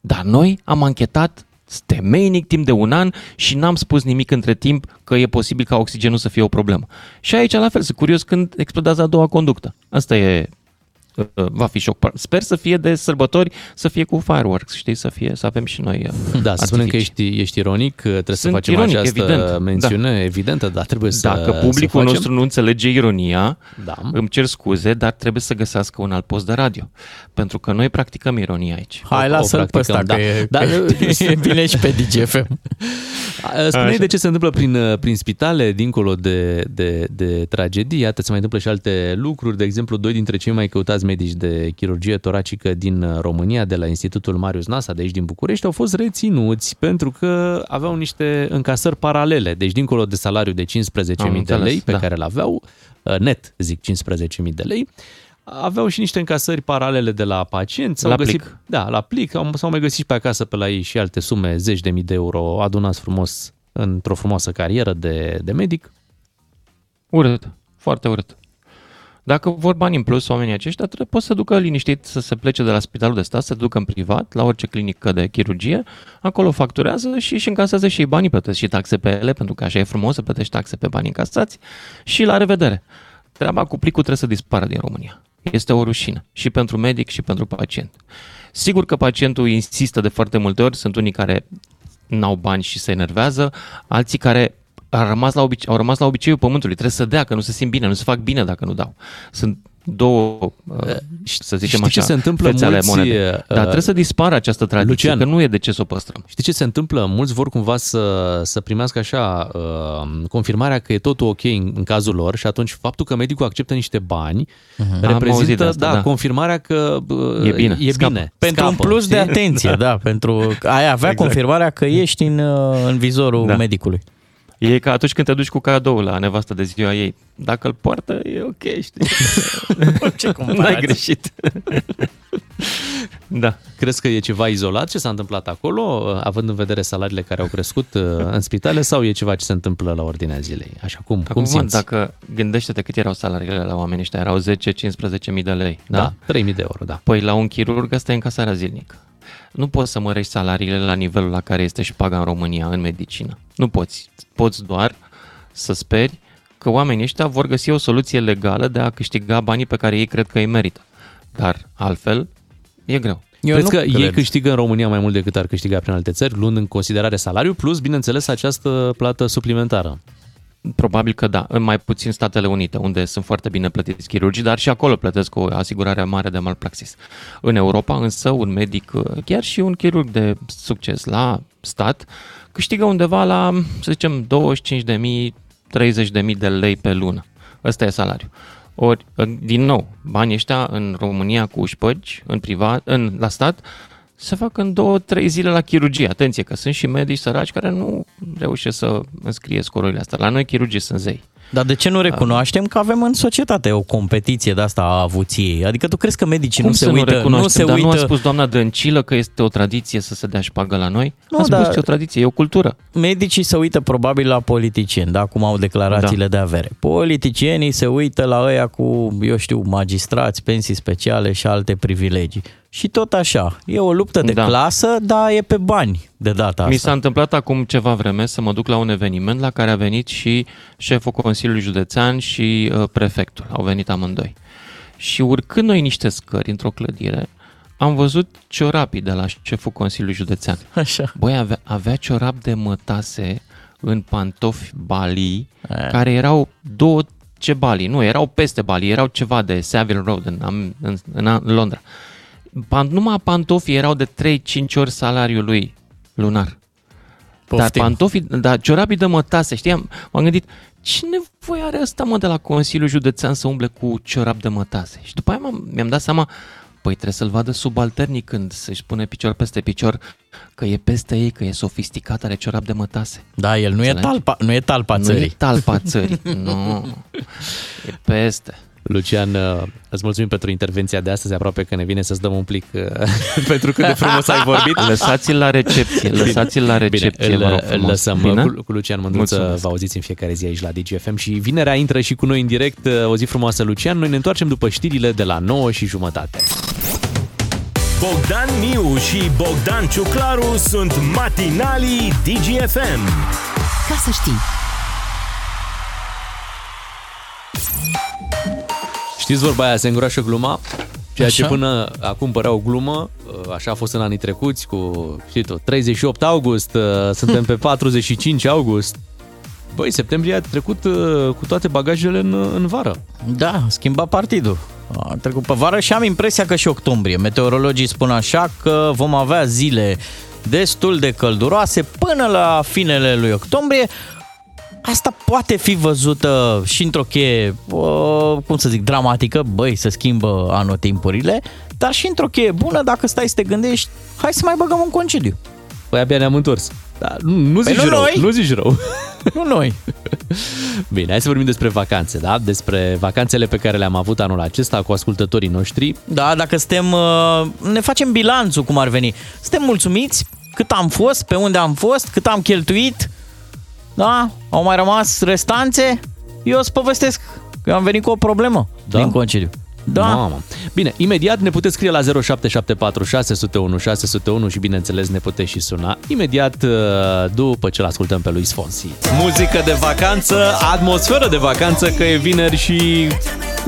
Dar noi am anchetat temeinic timp de un an și n-am spus nimic între timp că e posibil ca oxigenul să fie o problemă. Și aici la fel, sunt curios când explodează a doua conductă. Asta e uh, va fi șoc. Sper să fie de sărbători, să fie cu fireworks, știi, să fie, să avem și noi uh, Da, să spunem că artificii. ești, ești ironic, trebuie să Sunt facem ironic, această evident, mențiune da. evidentă, dar trebuie să Dacă să publicul facem. nostru nu înțelege ironia, Da. îmi cer scuze, dar trebuie să găsească un alt post de radio. Pentru că noi practicăm ironia aici. Hai, O- o lasă-l pe ăsta, practicăm, că da. e, Dar- e bine și pe DGFM. Spuneai Așa. de ce se întâmplă prin, prin spitale, dincolo de, de, de tragedii. Iată, se mai întâmplă și alte lucruri. De exemplu, doi dintre cei mai căutați medici de chirurgie toracică din România, de la Institutul Marius Nasa, de aici din București, au fost reținuți pentru că aveau niște încasări paralele. Deci, dincolo de salariu de 15.000 Am de înțeles, lei pe da. care îl aveau, net, zic 15.000 de lei, aveau și niște încasări paralele de la pacienți. S-au La găsit, plic. Da, la plic. Au- S-au mai găsit și pe acasă pe la ei și alte sume, zeci de mii de euro adunați frumos într-o frumoasă carieră de, de medic. Urât, foarte urât. Dacă vor bani în plus oamenii aceștia, trebuie, pot să ducă liniștit să se plece de la spitalul de stat, să se ducă în privat, la orice clinică de chirurgie, acolo facturează și își încasează și ei banii, plătesc și taxe pe ele, pentru că așa e frumos să plătești taxe pe banii încasați și la revedere. Treaba cu plicul trebuie să dispară din România. Este o rușină și pentru medic și pentru pacient. Sigur că pacientul insistă de foarte multe ori, sunt unii care n-au bani și se enervează, alții care au rămas la, obice- au rămas la obiceiul pământului, trebuie să dea, că nu se simt bine, nu se fac bine dacă nu dau. Sunt două, uh, să zicem știi așa, ce se întâmplă fețe ale mulți, monedei. uh, Dar trebuie să dispară această tradiție, Lucian. că nu e de ce să o păstrăm. Știi ce se întâmplă? Mulți vor cumva să, să primească așa uh, confirmarea că e totul ok în, în cazul lor și atunci faptul că medicul acceptă niște bani Mhm. Am auzit de reprezintă asta, da, da. confirmarea că uh, E bine, e scapă. bine. Pentru scapă, un plus de știi? atenție, da, pentru ai avea Exact. confirmarea că ești în, uh, în vizorul Da. medicului. E ca atunci când te duci cu cadou la nevastă de ziua ei. Dacă îl poartă, e ok, știi? Ce N-ai greșit. da. Crezi că e ceva izolat ce s-a întâmplat acolo, uh, având în vedere salariile care au crescut uh, în spitale, sau e ceva ce se întâmplă la ordinea zilei? Așa cum, cum Acum, simți? dacă gândește-te cât erau salariile la oamenii ăștia, erau 10-15 mii de lei. Da? Da, 3.000 de euro, da. Păi la un chirurg asta e încasarea zilnică. Nu poți să mărești salariile la nivelul la care este și paga în România în medicină. Nu poți. Poți doar să speri că oamenii ăștia vor găsi o soluție legală de a câștiga banii pe care ei cred că îi merită. Dar altfel e greu. Eu Crezi nu că cred. ei câștigă în România mai mult decât ar câștiga prin alte țări, luând în considerare salariul, plus, bineînțeles, această plată suplimentară? Probabil că da, în mai puțin Statele Unite, unde sunt foarte bine plătiți chirurgii, dar și acolo plătesc o asigurare mare de malpraxis. În Europa, însă, un medic, chiar și un chirurg de succes la stat, câștigă undeva la, să zicem, 25.000, 30.000 de lei pe lună. Ăsta e salariul. Ori, din nou, banii ăștia în România cu șpăgi, în privat, în, la stat, se fac în două, trei zile la chirurgie. Atenție că sunt și medici săraci care nu reușesc să înscrie scorurile astea. La noi chirurgii sunt zei. Dar de ce nu recunoaștem că avem în societate o competiție de asta a avuției? Adică tu crezi că medicii Cum nu se să uită, nu recunoaștem? nu se Dar uită... nu a spus doamna Dăncilă că este o tradiție să se dea șpagă la noi? Nu, a spus dar- că e o tradiție, e o cultură. Medicii se uită probabil la politicieni, da, cum au declarațiile da. de avere. Politicienii se uită la ăia cu, eu știu, magistrați, pensii speciale și alte privilegii. Și tot așa, e o luptă de Da. clasă, dar e pe bani de data asta. Mi s-a întâmplat acum ceva vreme să mă duc la un eveniment la care a venit și șeful Consiliului Județean și uh, prefectul. Au venit amândoi. Și urcând noi niște scări într-o clădire, am văzut ciorapii de la șeful Consiliului Județean. Așa. Băi, avea, avea ciorap de mătase în pantofi Bali, Aia. care erau două ce Bali, nu, erau peste Bali, erau ceva de Savile Road în, în, în, în Londra. Pan, numai pantofii erau de 3-5 ori salariul lui lunar. Dar Poftim. pantofii, dar ciorapii de mătase, știi, am, m-am gândit, ce nevoie are ăsta, mă, de la Consiliul Județean să umble cu ciorap de mătase? Și după aia m-am, mi-am dat seama, păi trebuie să-l vadă subalternii când să-și pune picior peste picior, că e peste ei, că e sofisticat, are ciorap de mătase. Da, el nu e Înțelegi? talpa, nu e talpa Nu țării. e talpa țării, nu, e peste. Lucian, uh, îți mulțumim pentru intervenția de astăzi, aproape că ne vine să-ți dăm un plic uh, pentru cât de frumos ai vorbit. Lăsați-l la recepție, lăsați-l la recepție, Bine, vă rog îl, îl frumos. lăsăm Bine? cu, cu Lucian Mândruță, Mulțumesc. vă auziți în fiecare zi aici la DGFM și vinerea intră și cu noi în direct, uh, o zi frumoasă Lucian, noi ne întoarcem după știrile de la 9 și jumătate. Bogdan Miu și Bogdan Ciuclaru sunt matinalii DGFM. Ca să știi. Știți vorba aia, se îngroașă gluma? Ceea ce Așa? până acum părea o glumă, uh, așa a fost în anii trecuți cu, știi tu, 38 august, uh, suntem pe 45 august. Băi, septembrie a trecut uh, cu toate bagajele în, în vară. Da, schimba partidul. A trecut pe vară și am impresia că și octombrie. Meteorologii spun așa că vom avea zile destul de călduroase până la finele lui octombrie. Asta poate fi văzută și într-o cheie, uh, cum să zic, dramatică, băi, se schimbă anotimpurile, dar și într-o cheie bună dacă stai să te gândești, hai să mai băgăm un concediu. Păi abia ne-am întors. Da, nu, nu Păi zici nu rău, noi. nu zici rău. Nu noi. Bine, hai să vorbim despre vacanțe, da? Despre vacanțele pe care le-am avut anul acesta cu ascultătorii noștri. Da, dacă suntem, uh, ne facem bilanțul cum ar veni. Suntem mulțumiți cât am fost, pe unde am fost, cât am cheltuit, da? Au mai rămas restanțe? Eu îți povestesc că eu am venit cu o problemă Da? din concediu. Da. Mamă. Bine, imediat ne puteți scrie la 0774 601 601 și bineînțeles ne puteți și suna imediat uh, după ce l-ascultăm pe lui Sfonsi. Muzică de vacanță, atmosferă de vacanță, că e vineri și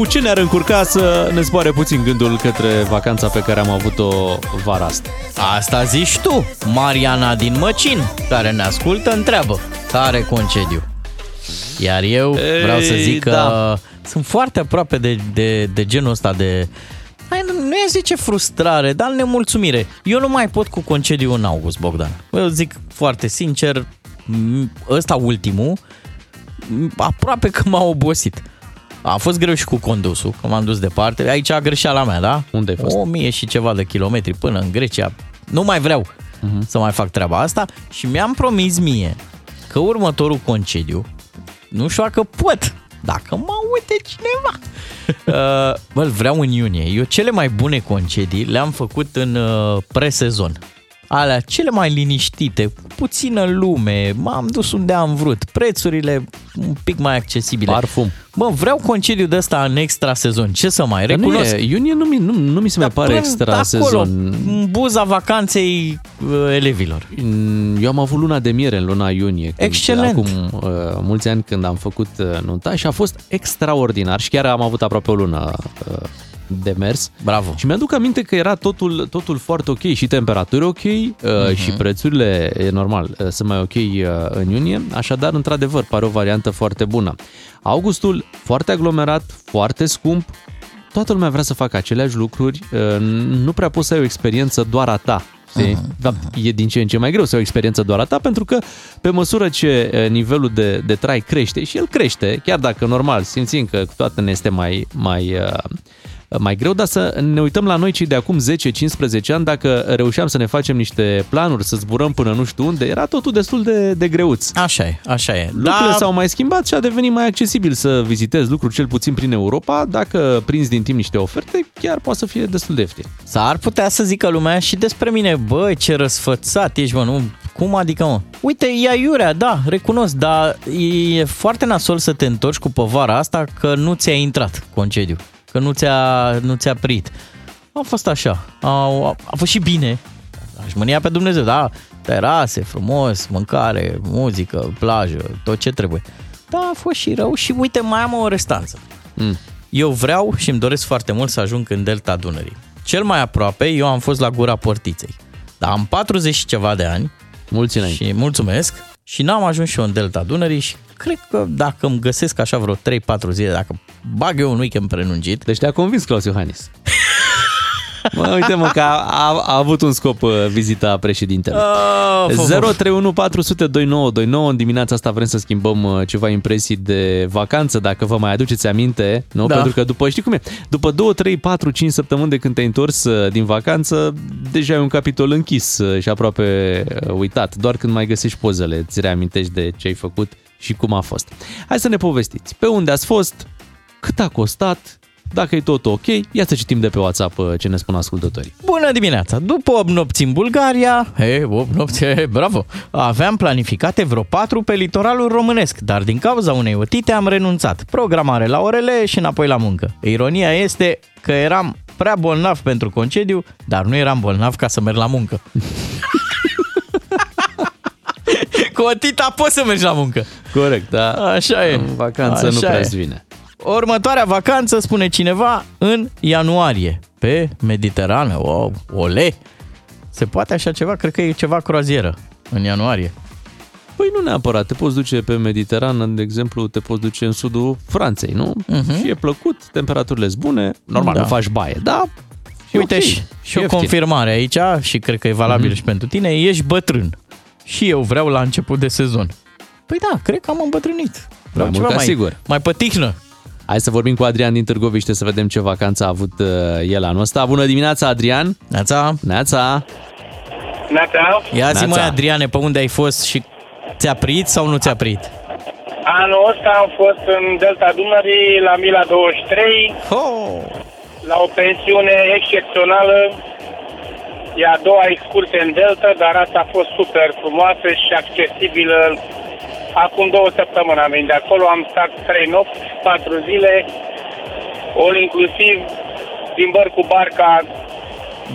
cu ce ne-ar încurca să ne zboare puțin gândul către vacanța pe care am avut-o vara asta. Asta zici tu, Mariana din Măcin, care ne ascultă, întreabă, care concediu? Iar eu vreau să Ei, zic că da. sunt foarte aproape de, de, de genul ăsta de... Hai, nu nu e zice frustrare, dar nemulțumire. Eu nu mai pot cu concediu în august, Bogdan. Eu zic foarte sincer, m- ăsta ultimul, m- aproape că m-a obosit. A fost greu și cu condusul, că m-am dus departe. Aici a greșeala mea, da? Unde ai fost? O mie și ceva de kilometri până în Grecia. Nu mai vreau uh-huh. să mai fac treaba asta și mi-am promis mie că următorul concediu, nu știu dacă pot, dacă mă uite cineva, uh, bă, îl vreau în iunie. Eu cele mai bune concedii le-am făcut în uh, presezon. Alea cele mai liniștite, cu puțină lume, m-am dus unde am vrut, prețurile un pic mai accesibile. Parfum. Bă, vreau concediu de ăsta în extra sezon. Ce să mai Dar nu recunosc? e, iunie nu mi, nu, nu mi se mai pare Până extra acolo, sezon. în buza vacanței uh, elevilor. Eu am avut luna de miere în luna iunie. Când, Excelent. Acum uh, mulți ani când am făcut uh, nunta și a fost extraordinar și chiar am avut aproape o lună uh, de mers. Bravo. Și mi-aduc aminte că era totul, totul foarte ok și temperaturi ok uh, uh-huh. și prețurile, e normal, uh, sunt mai ok uh, în iunie. Așadar, într-adevăr, pare o variantă foarte bună. Augustul, foarte aglomerat, foarte scump, toată lumea vrea să facă aceleași lucruri, uh, nu prea poți să ai o experiență doar a ta. Știi? Dar e din ce în ce mai greu să ai o experiență doar a ta, pentru că pe măsură ce uh, nivelul de, de trai crește, și el crește, chiar dacă normal simțim că toată ne este mai, mai, uh, mai greu, dar să ne uităm la noi cei de acum 10-15 ani, dacă reușeam să ne facem niște planuri, să zburăm până nu știu unde, era totul destul de, de greuț. Așa e, așa e. Lucrurile Da. s-au mai schimbat și a devenit mai accesibil să vizitezi lucruri cel puțin prin Europa. Dacă prinzi din timp niște oferte, chiar poate să fie destul de ieftin. S-ar putea să zică lumea și despre mine, bă, ce răsfățat ești, mă, nu? Cum adică, mă? Uite, e aiurea, da, recunosc, dar e foarte nasol să te întorci cu povara asta că nu ți-a intrat concediu, că nu ți-a, nu ți-a prit. A fost așa, a, a, a fost și bine, aș mânia pe Dumnezeu, da, terase, frumos, mâncare, muzică, plajă, tot ce trebuie. Da, a fost și rău și uite, mai am o restanță. Mm. Eu vreau și îmi doresc foarte mult să ajung în delta Dunării. Cel mai aproape, eu am fost la gura portiței. Dar am 40 și ceva de ani. Mulți înainte. Și mulțumesc. Și n-am ajuns și eu în delta Dunării și cred că dacă îmi găsesc așa vreo 3-4 zile, dacă bag eu un weekend prelungit... Deci te-a convins Claus Iohannis. Mă, uite mă că a, a, a avut un scop uh, vizita președintelui. Oh, of, of, of. 031 400 2929 În dimineața asta vrem să schimbăm uh, ceva impresii de vacanță Dacă vă mai aduceți aminte nu? Da. Pentru că după, știi cum e După 2, 3, 4, 5 săptămâni de când te-ai întors uh, din vacanță Deja e un capitol închis uh, și aproape uh, uitat Doar când mai găsești pozele Îți reamintești de ce ai făcut și cum a fost Hai să ne povestiți Pe unde ați fost? Cât a costat? Dacă e tot ok, ia să citim de pe WhatsApp uh, ce ne spun ascultătorii. Bună dimineața! După 8 nopți în Bulgaria, he, 8 nopți, he, bravo, aveam planificate vreo 4 pe litoralul românesc, dar din cauza unei otite am renunțat. Programare la orele și înapoi la muncă. Ironia este că eram prea bolnav pentru concediu, dar nu eram bolnav ca să merg la muncă. Cu otita poți să mergi la muncă. Corect, da. Așa e. În vacanță nu Așa prea e. îți vine. Următoarea vacanță, spune cineva, în ianuarie, pe Mediterană. Wow, ole! Se poate așa ceva? Cred că e ceva croazieră în ianuarie. Păi nu neapărat, te poți duce pe Mediterană, de exemplu, te poți duce în sudul Franței, nu? Mhm. Și e plăcut, temperaturile sunt bune, normal, Da. nu faci baie, da? Și Uite ok, și, și o ieftin. confirmare aici și cred că e valabil Mhm. și pentru tine, ești bătrân. Și eu vreau la început de sezon. Păi da, cred că am îmbătrânit. Vreau Mai ceva mult ca mai, sigur. mai pătihnă. Hai să vorbim cu Adrian din Târgoviște să vedem ce vacanță a avut uh, el anul ăsta. Bună dimineața, Adrian! Neața! Neața! Neața. Ia zi Neața. mai Adriane, pe unde ai fost și ți-a prit sau nu ți-a prit? Anul ăsta am fost în Delta Dunării la Mila 23 oh. la o pensiune excepțională. E a doua excursie în Delta, dar asta a fost super frumoasă și accesibilă. Acum două săptămâni am venit de acolo, am stat trei nopți, patru zile, all inclusiv, plimbări cu barca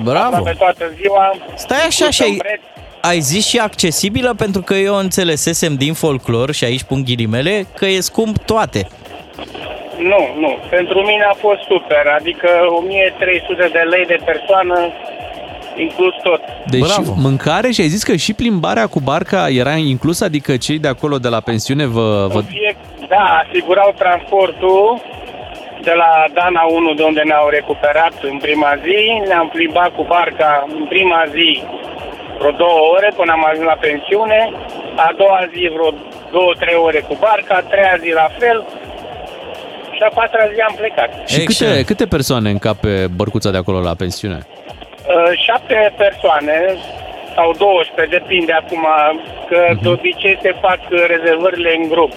Bravo! pe toată ziua. Stai așa și ai, Cu preț. ai zis și accesibilă pentru că eu înțelesesem din folclor și aici pun ghilimele că e scump toate. Nu, nu. Pentru mine a fost super. Adică 1300 de lei de persoană, inclus tot. Deci Bravo. mâncare și ai zis că și plimbarea cu barca era inclusă, adică cei de acolo de la pensiune vă... vă... Fie, da, asigurau transportul de la Dana 1, de unde ne-au recuperat în prima zi. Ne-am plimbat cu barca în prima zi vreo două ore până am ajuns la pensiune. A doua zi vreo două, trei ore cu barca, a treia zi la fel. Și a patra zi am plecat. Și câte, câte persoane încap pe bărcuța de acolo la pensiune? Uh, șapte persoane sau 12, depinde acum, că de obicei se fac uh, rezervările în grup.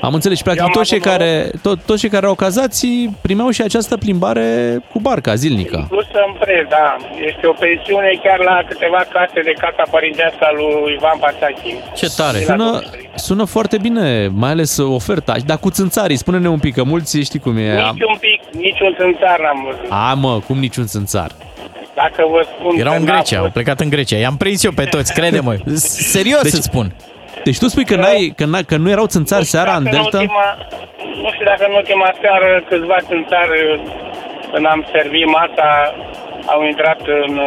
Am înțeles și practic Eu am toți cei, avut care, tot, toți cei care au cazați primeau și această plimbare cu barca zilnică. Plus în preț, da. Este o pensiune chiar la câteva case de casa părintească a lui Ivan Pasachin. Ce tare! Sună, sună foarte bine, mai ales oferta. Dar cu țânțarii, spune-ne un pic, că mulți știi cum e. Am... Nici un pic, niciun țânțar n-am văzut. A, mă, cum niciun țânțar. Dacă vă spun Erau că în n-a Grecia, au fost- plecat în Grecia. I-am prins eu pe toți, crede-mă. Serios Deci- îți spun. Deci tu spui că, n-ai, că, n că nu erau țânțari seara în Dacă Delta? Ultima, nu știu dacă în ultima seară câțiva țânțari, când am servit masa, au intrat în,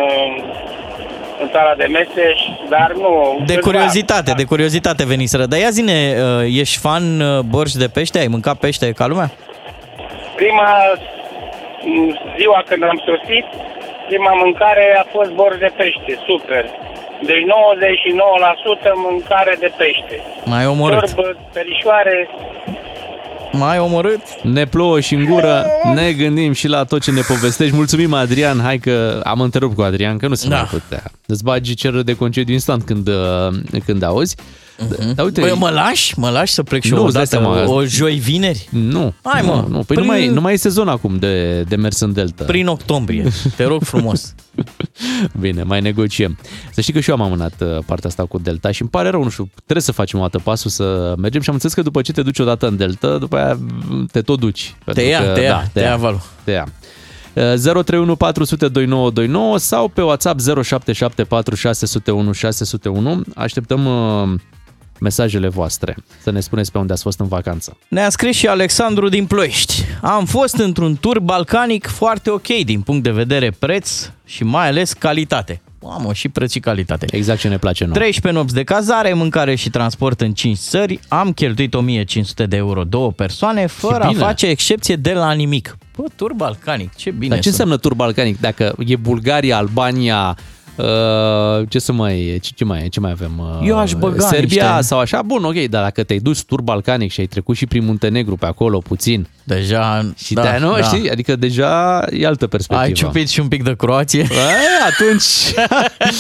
în sala de mese, și- dar nu... De câțiva. curiozitate, de curiozitate veniseră. Dar ia zine, uh, ești fan uh, borș de pește? Ai mâncat pește ca lumea? Prima m, ziua când am sosit, prima mâncare a fost borș de pește, super. Deci 99% mâncare de pește. Mai omorât. Ciorbă, perișoare, Mai omorât? Ne plouă și în gură, ne gândim și la tot ce ne povestești. Mulțumim, Adrian. Hai că am întrerupt cu Adrian, că nu se Da. mai putea. Îți bagi cerere de concediu instant când, uh, când auzi. Mhm. Dar uite, Băi, mă lași? Mă lași să plec și Nu, eu îți dai odată, seama. o joi vineri? Nu. Hai, nu, mă. Nu, păi nu, Prin- mai, nu mai e sezon acum de, de mers în Delta. Prin octombrie. Te rog frumos. Bine, mai negociem. Să știi că și eu am amânat uh, partea asta cu Delta și îmi pare rău, nu știu, trebuie să facem o dată pasul să mergem și am înțeles că după ce te duci odată în Delta, după aia mm, te tot duci. Pentru ia, că, te ia, da, te ia valul. Te ia. Uh, 031 400 2929 sau pe WhatsApp 0774 601 601. Așteptăm uh, mesajele voastre să ne spuneți pe unde ați fost în vacanță. Ne-a scris și Alexandru din Ploiești. Am fost într-un tur balcanic foarte ok din punct de vedere preț și mai ales calitate. Mamă, și preț și calitate. Exact ce ne place nouă. 13 nopți de cazare, mâncare și transport în 5 țări. Am cheltuit 1500 de euro două persoane, fără a bine. face excepție de la nimic. Bă, tur balcanic, ce bine Dar ce sunt. înseamnă tur balcanic? Dacă e Bulgaria, Albania, uh, ce să mai e? Ce, ce mai e? Ce mai avem? Uh, Eu aș băga Serbia niște- sau așa? Bun, ok, dar dacă te-ai dus tur balcanic și ai trecut și prin Muntenegru pe acolo puțin. Deja, și da, da, nu, da. știi? Adică deja e altă perspectivă. Ai ciupit și un pic de Croație? Bă, atunci...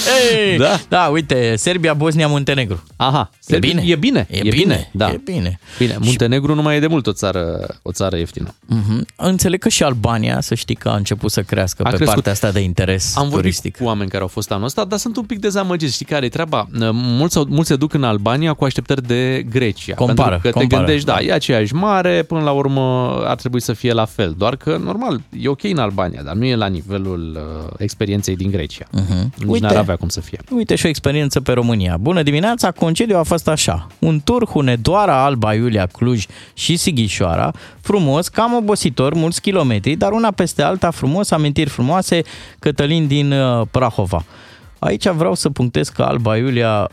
Hey, Da. da, uite, Serbia, Bosnia, Muntenegru. Aha, E bine. E bine. E bine, Da. e bine. Bine, Muntenegru nu mai e de mult o țară, o țară ieftină. Mhm. Înțeleg că și Albania, să știi că a început să crească A pe crescut. partea asta de interes Am vorbit turistic. cu oameni care au fost anul ăsta, dar sunt un pic dezamăgiți. Știi care e treaba? Mulți, sau- mulți se duc în Albania cu așteptări de Grecia. Compară, pentru că compară, te gândești, da, da. e aceeași mare, până la urmă ar trebui să fie la fel. Doar că, normal, e ok în Albania, dar nu e la nivelul uh, experienței din Grecia. Mhm. Nici Uite. n-ar avea cum să fie. Uite și o experiență pe România. Bună dimineața, concediu a fost așa. Un tur Hunedoara, Alba, Iulia, Cluj și Sighișoara, frumos, cam obositor, mulți kilometri, dar una peste alta frumos, amintiri frumoase, Cătălin din uh, Prahova. Aici vreau să punctez că Alba Iulia,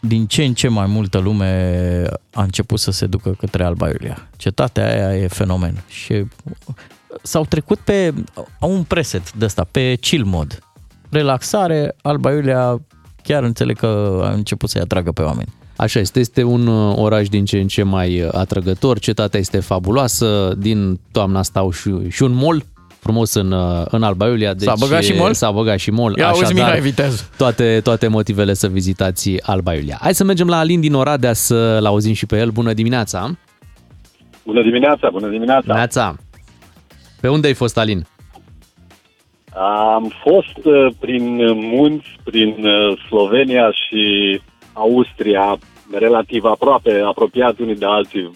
din ce în ce mai multă lume a început să se ducă către Alba Iulia. Cetatea aia e fenomen. Și s-au trecut pe, au un preset de ăsta, pe chill mod. Relaxare, Alba Iulia chiar înțeleg că a început să-i atragă pe oameni. Așa este, este un uh, oraș din ce în ce mai uh, atrăgător, cetatea este fabuloasă, din toamna asta au și, și un mall frumos în, uh, în Alba Iulia. Deci S-a băgat și mall? S-a băgat și mall. Ia auzi, așadar, Mihai Viteaz. Toate, toate motivele să vizitați Alba Iulia. Hai să mergem la Alin din Oradea să-l auzim și pe el. Bună dimineața! Bună dimineața, bună dimineața. Dimineața! Pe unde ai fost, Alin? Am fost uh, prin munți, prin uh, Slovenia și Austria, relativ aproape, apropiat unii de alții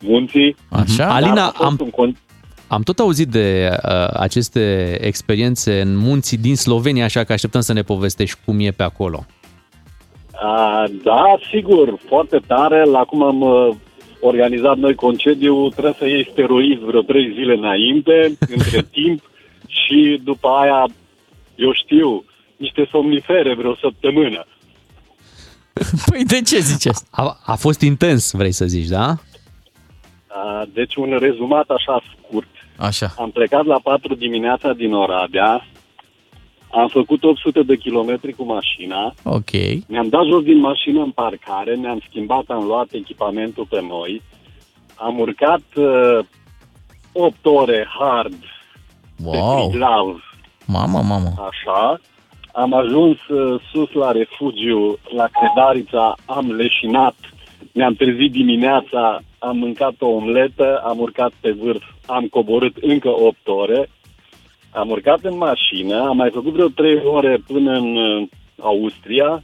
munții. Așa? Dar Alina, a fost am, un con- am tot auzit de uh, aceste experiențe în munții din Slovenia, așa că așteptăm să ne povestești cum e pe acolo. A, da, sigur, foarte tare. La cum am uh, organizat noi concediu, trebuie să iei steroizi vreo trei zile înainte, între timp, și după aia, eu știu, niște somnifere vreo săptămână. Păi de ce ziceți? A, a fost intens, vrei să zici, da? A, Deci un rezumat așa scurt. Așa. Am plecat la 4 dimineața din Oradea, am făcut 800 de kilometri cu mașina, Ok. ne-am dat jos din mașină în parcare, ne-am schimbat, am luat echipamentul pe noi, am urcat uh, 8 ore hard Wow. pe Triglav, Mamă, mamă. așa, am ajuns uh, sus la refugiu, la Credarița, am leșinat, ne-am trezit dimineața, am mâncat o omletă, am urcat pe vârf, am coborât încă 8 ore, am urcat în mașină, am mai făcut vreo 3 ore până în uh, Austria,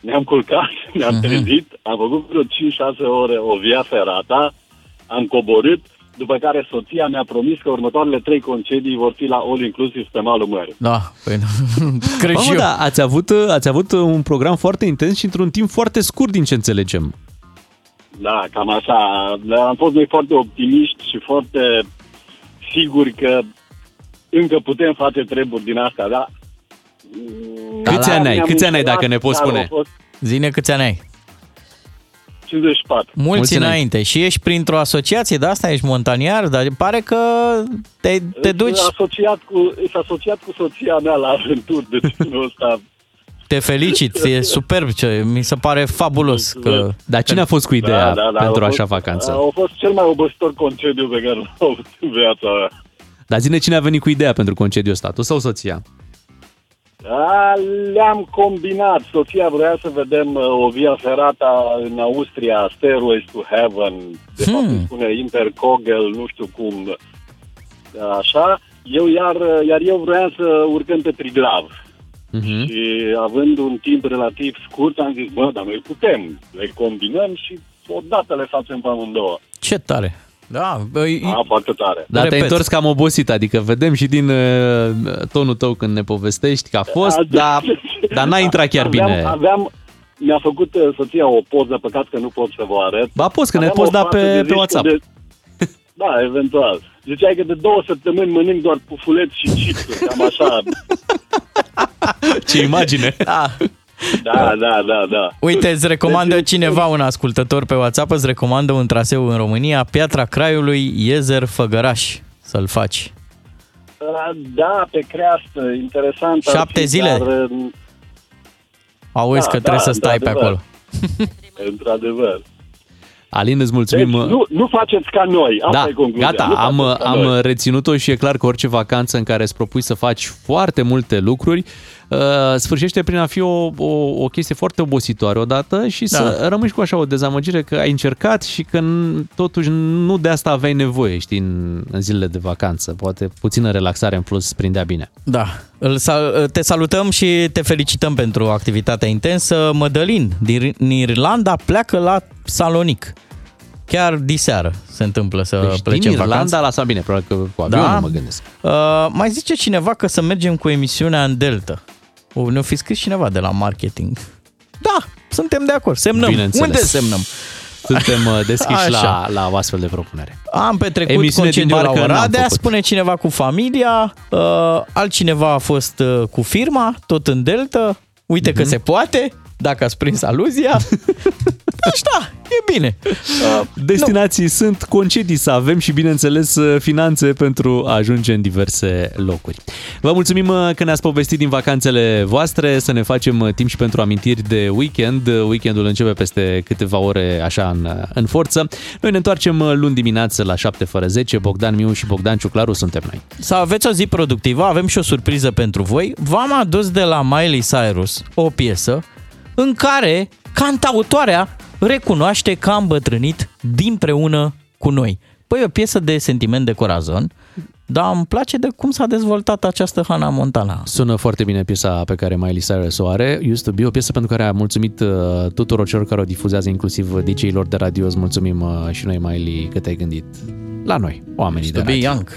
ne-am culcat, ne-am trezit, am făcut vreo 5-6 ore o via ferata, am coborât, după care soția mi-a promis că următoarele trei concedii vor fi la all inclusiv pe malul mării. Da, păi cred și Mamă, eu. da, ați avut, ați avut un program foarte intens și într-un timp foarte scurt din ce înțelegem. Da, cam așa. Am fost noi foarte optimiști și foarte siguri că încă putem face treburi din astea, da? Câți Da, ani ai? ne-am Câți ani ai, dacă ne poți dar spune? au fost Zine câți ani ai? 54. Mulți, Mulți înainte. Și ești printr-o asociație de asta, ești montaniar, dar pare că te, te duci... Sunt asociat cu, sunt asociat cu soția mea la aventuri de genul ăsta te felicit, e superb, ce, mi se pare fabulos. Că... Dar cine a fost cu ideea Da, da, da, pentru a așa fost- vacanță? A fost cel mai obositor concediu pe care l-am avut în viața mea. Dar zine cine a venit cu ideea pentru concediu ăsta, tu sau soția? A, le-am combinat. Soția vrea să vedem uh, o via ferata în Austria, Stairways to Heaven, de fapt Hmm. se spune Interkogel, nu știu cum, așa. Eu iar, iar eu vreau să urcăm pe Triglav. Mhm. Și având un timp relativ scurt, am zis, bă, dar noi putem, le combinăm și odată le facem pe amândouă. Ce tare. Da, băi, A, foarte tare. Dar te-ai Repet. întors cam obosit, adică vedem și din uh, tonul tău când ne povestești că a fost, A, dar, dar n-a intrat chiar aveam, bine. Aveam, mi-a făcut uh, soția o poză, păcat că nu pot să vă arăt. Ba poți, că ne Aveam poți o da față pe- de pe discu WhatsApp. De... Da, eventual. Ziceai că de două săptămâni mănânc doar pufuleți și chipsuri, cam așa. Ce imagine! Da. Da, da, da, da. Uite, îți recomandă cineva, un ascultător pe WhatsApp, îți recomandă un traseu în România, Piatra Craiului, Iezer Făgăraș, să-l faci. Uh, Da, pe creastă, interesant. ar Șapte fi, zile? Dar, uh, Auzi Da, că da, trebuie să stai pe într-adevăr. acolo. într-adevăr. Alin, îți mulțumim. Deci, nu, nu faceți ca noi, asta da, e concluzia. gata, nu am, faceți ca am noi. reținut-o și e clar că orice vacanță în care îți propui să faci foarte multe lucruri, uh, sfârșește prin a fi o, o, o chestie foarte obositoare odată și Da. să rămâi și cu așa o dezamăgire că ai încercat și că n- totuși nu de asta aveai nevoie, știi, în, în zilele de vacanță. Poate puțină relaxare în plus prindea bine. Da. Îl sal- te salutăm și te felicităm pentru activitatea intensă. Mădălin din din Irlanda pleacă la Salonic. Chiar diseară se întâmplă să Deci plece din în vacanță. Irlanda la Sabine, probabil că cu avionul Da. mă gândesc. Uh, mai zice cineva că să mergem cu emisiunea în Delta. O, ne-o fi scris cineva de la marketing. Da, suntem de acord. Semnăm. Bineînțeles. Unde semnăm? Suntem uh, deschiși la, Așa. la o astfel de propunere. Am petrecut Emisiune din concediu la barcă n-am Oradea, făcut. spune cineva cu familia, uh, altcineva a fost uh, cu firma, tot în Delta. Uite Mhm. că se poate, dacă ați prins aluzia. Deci da, e bine. Destinații sunt concedii să avem și, bineînțeles, finanțe pentru a ajunge în diverse locuri. Vă mulțumim uh, că ne-ați povestit din vacanțele voastre, să ne facem uh, timp și pentru amintiri de weekend. Uh, Weekendul începe peste câteva ore așa în, uh, în forță. Noi ne întoarcem uh, luni dimineață la 7 fără 10. Bogdan Miu și Bogdan Ciuclaru suntem noi. Să aveți o zi productivă, avem și o surpriză pentru voi. V-am adus de la Miley Cyrus o piesă în care cantautoarea recunoaște că a îmbătrânit dinpreună cu noi. Păi e o piesă de sentiment de corazon, dar îmi place de cum s-a dezvoltat această Hannah Montana. Sună foarte bine piesa pe care Miley Cyrus o are, Used to Be, o piesă pentru care a mulțumit uh, tuturor celor care o difuzează, inclusiv DJ-ilor de radio. Îți mulțumim uh, și noi, Miley, că te-ai gândit la noi, oamenii Used de to be radio. young.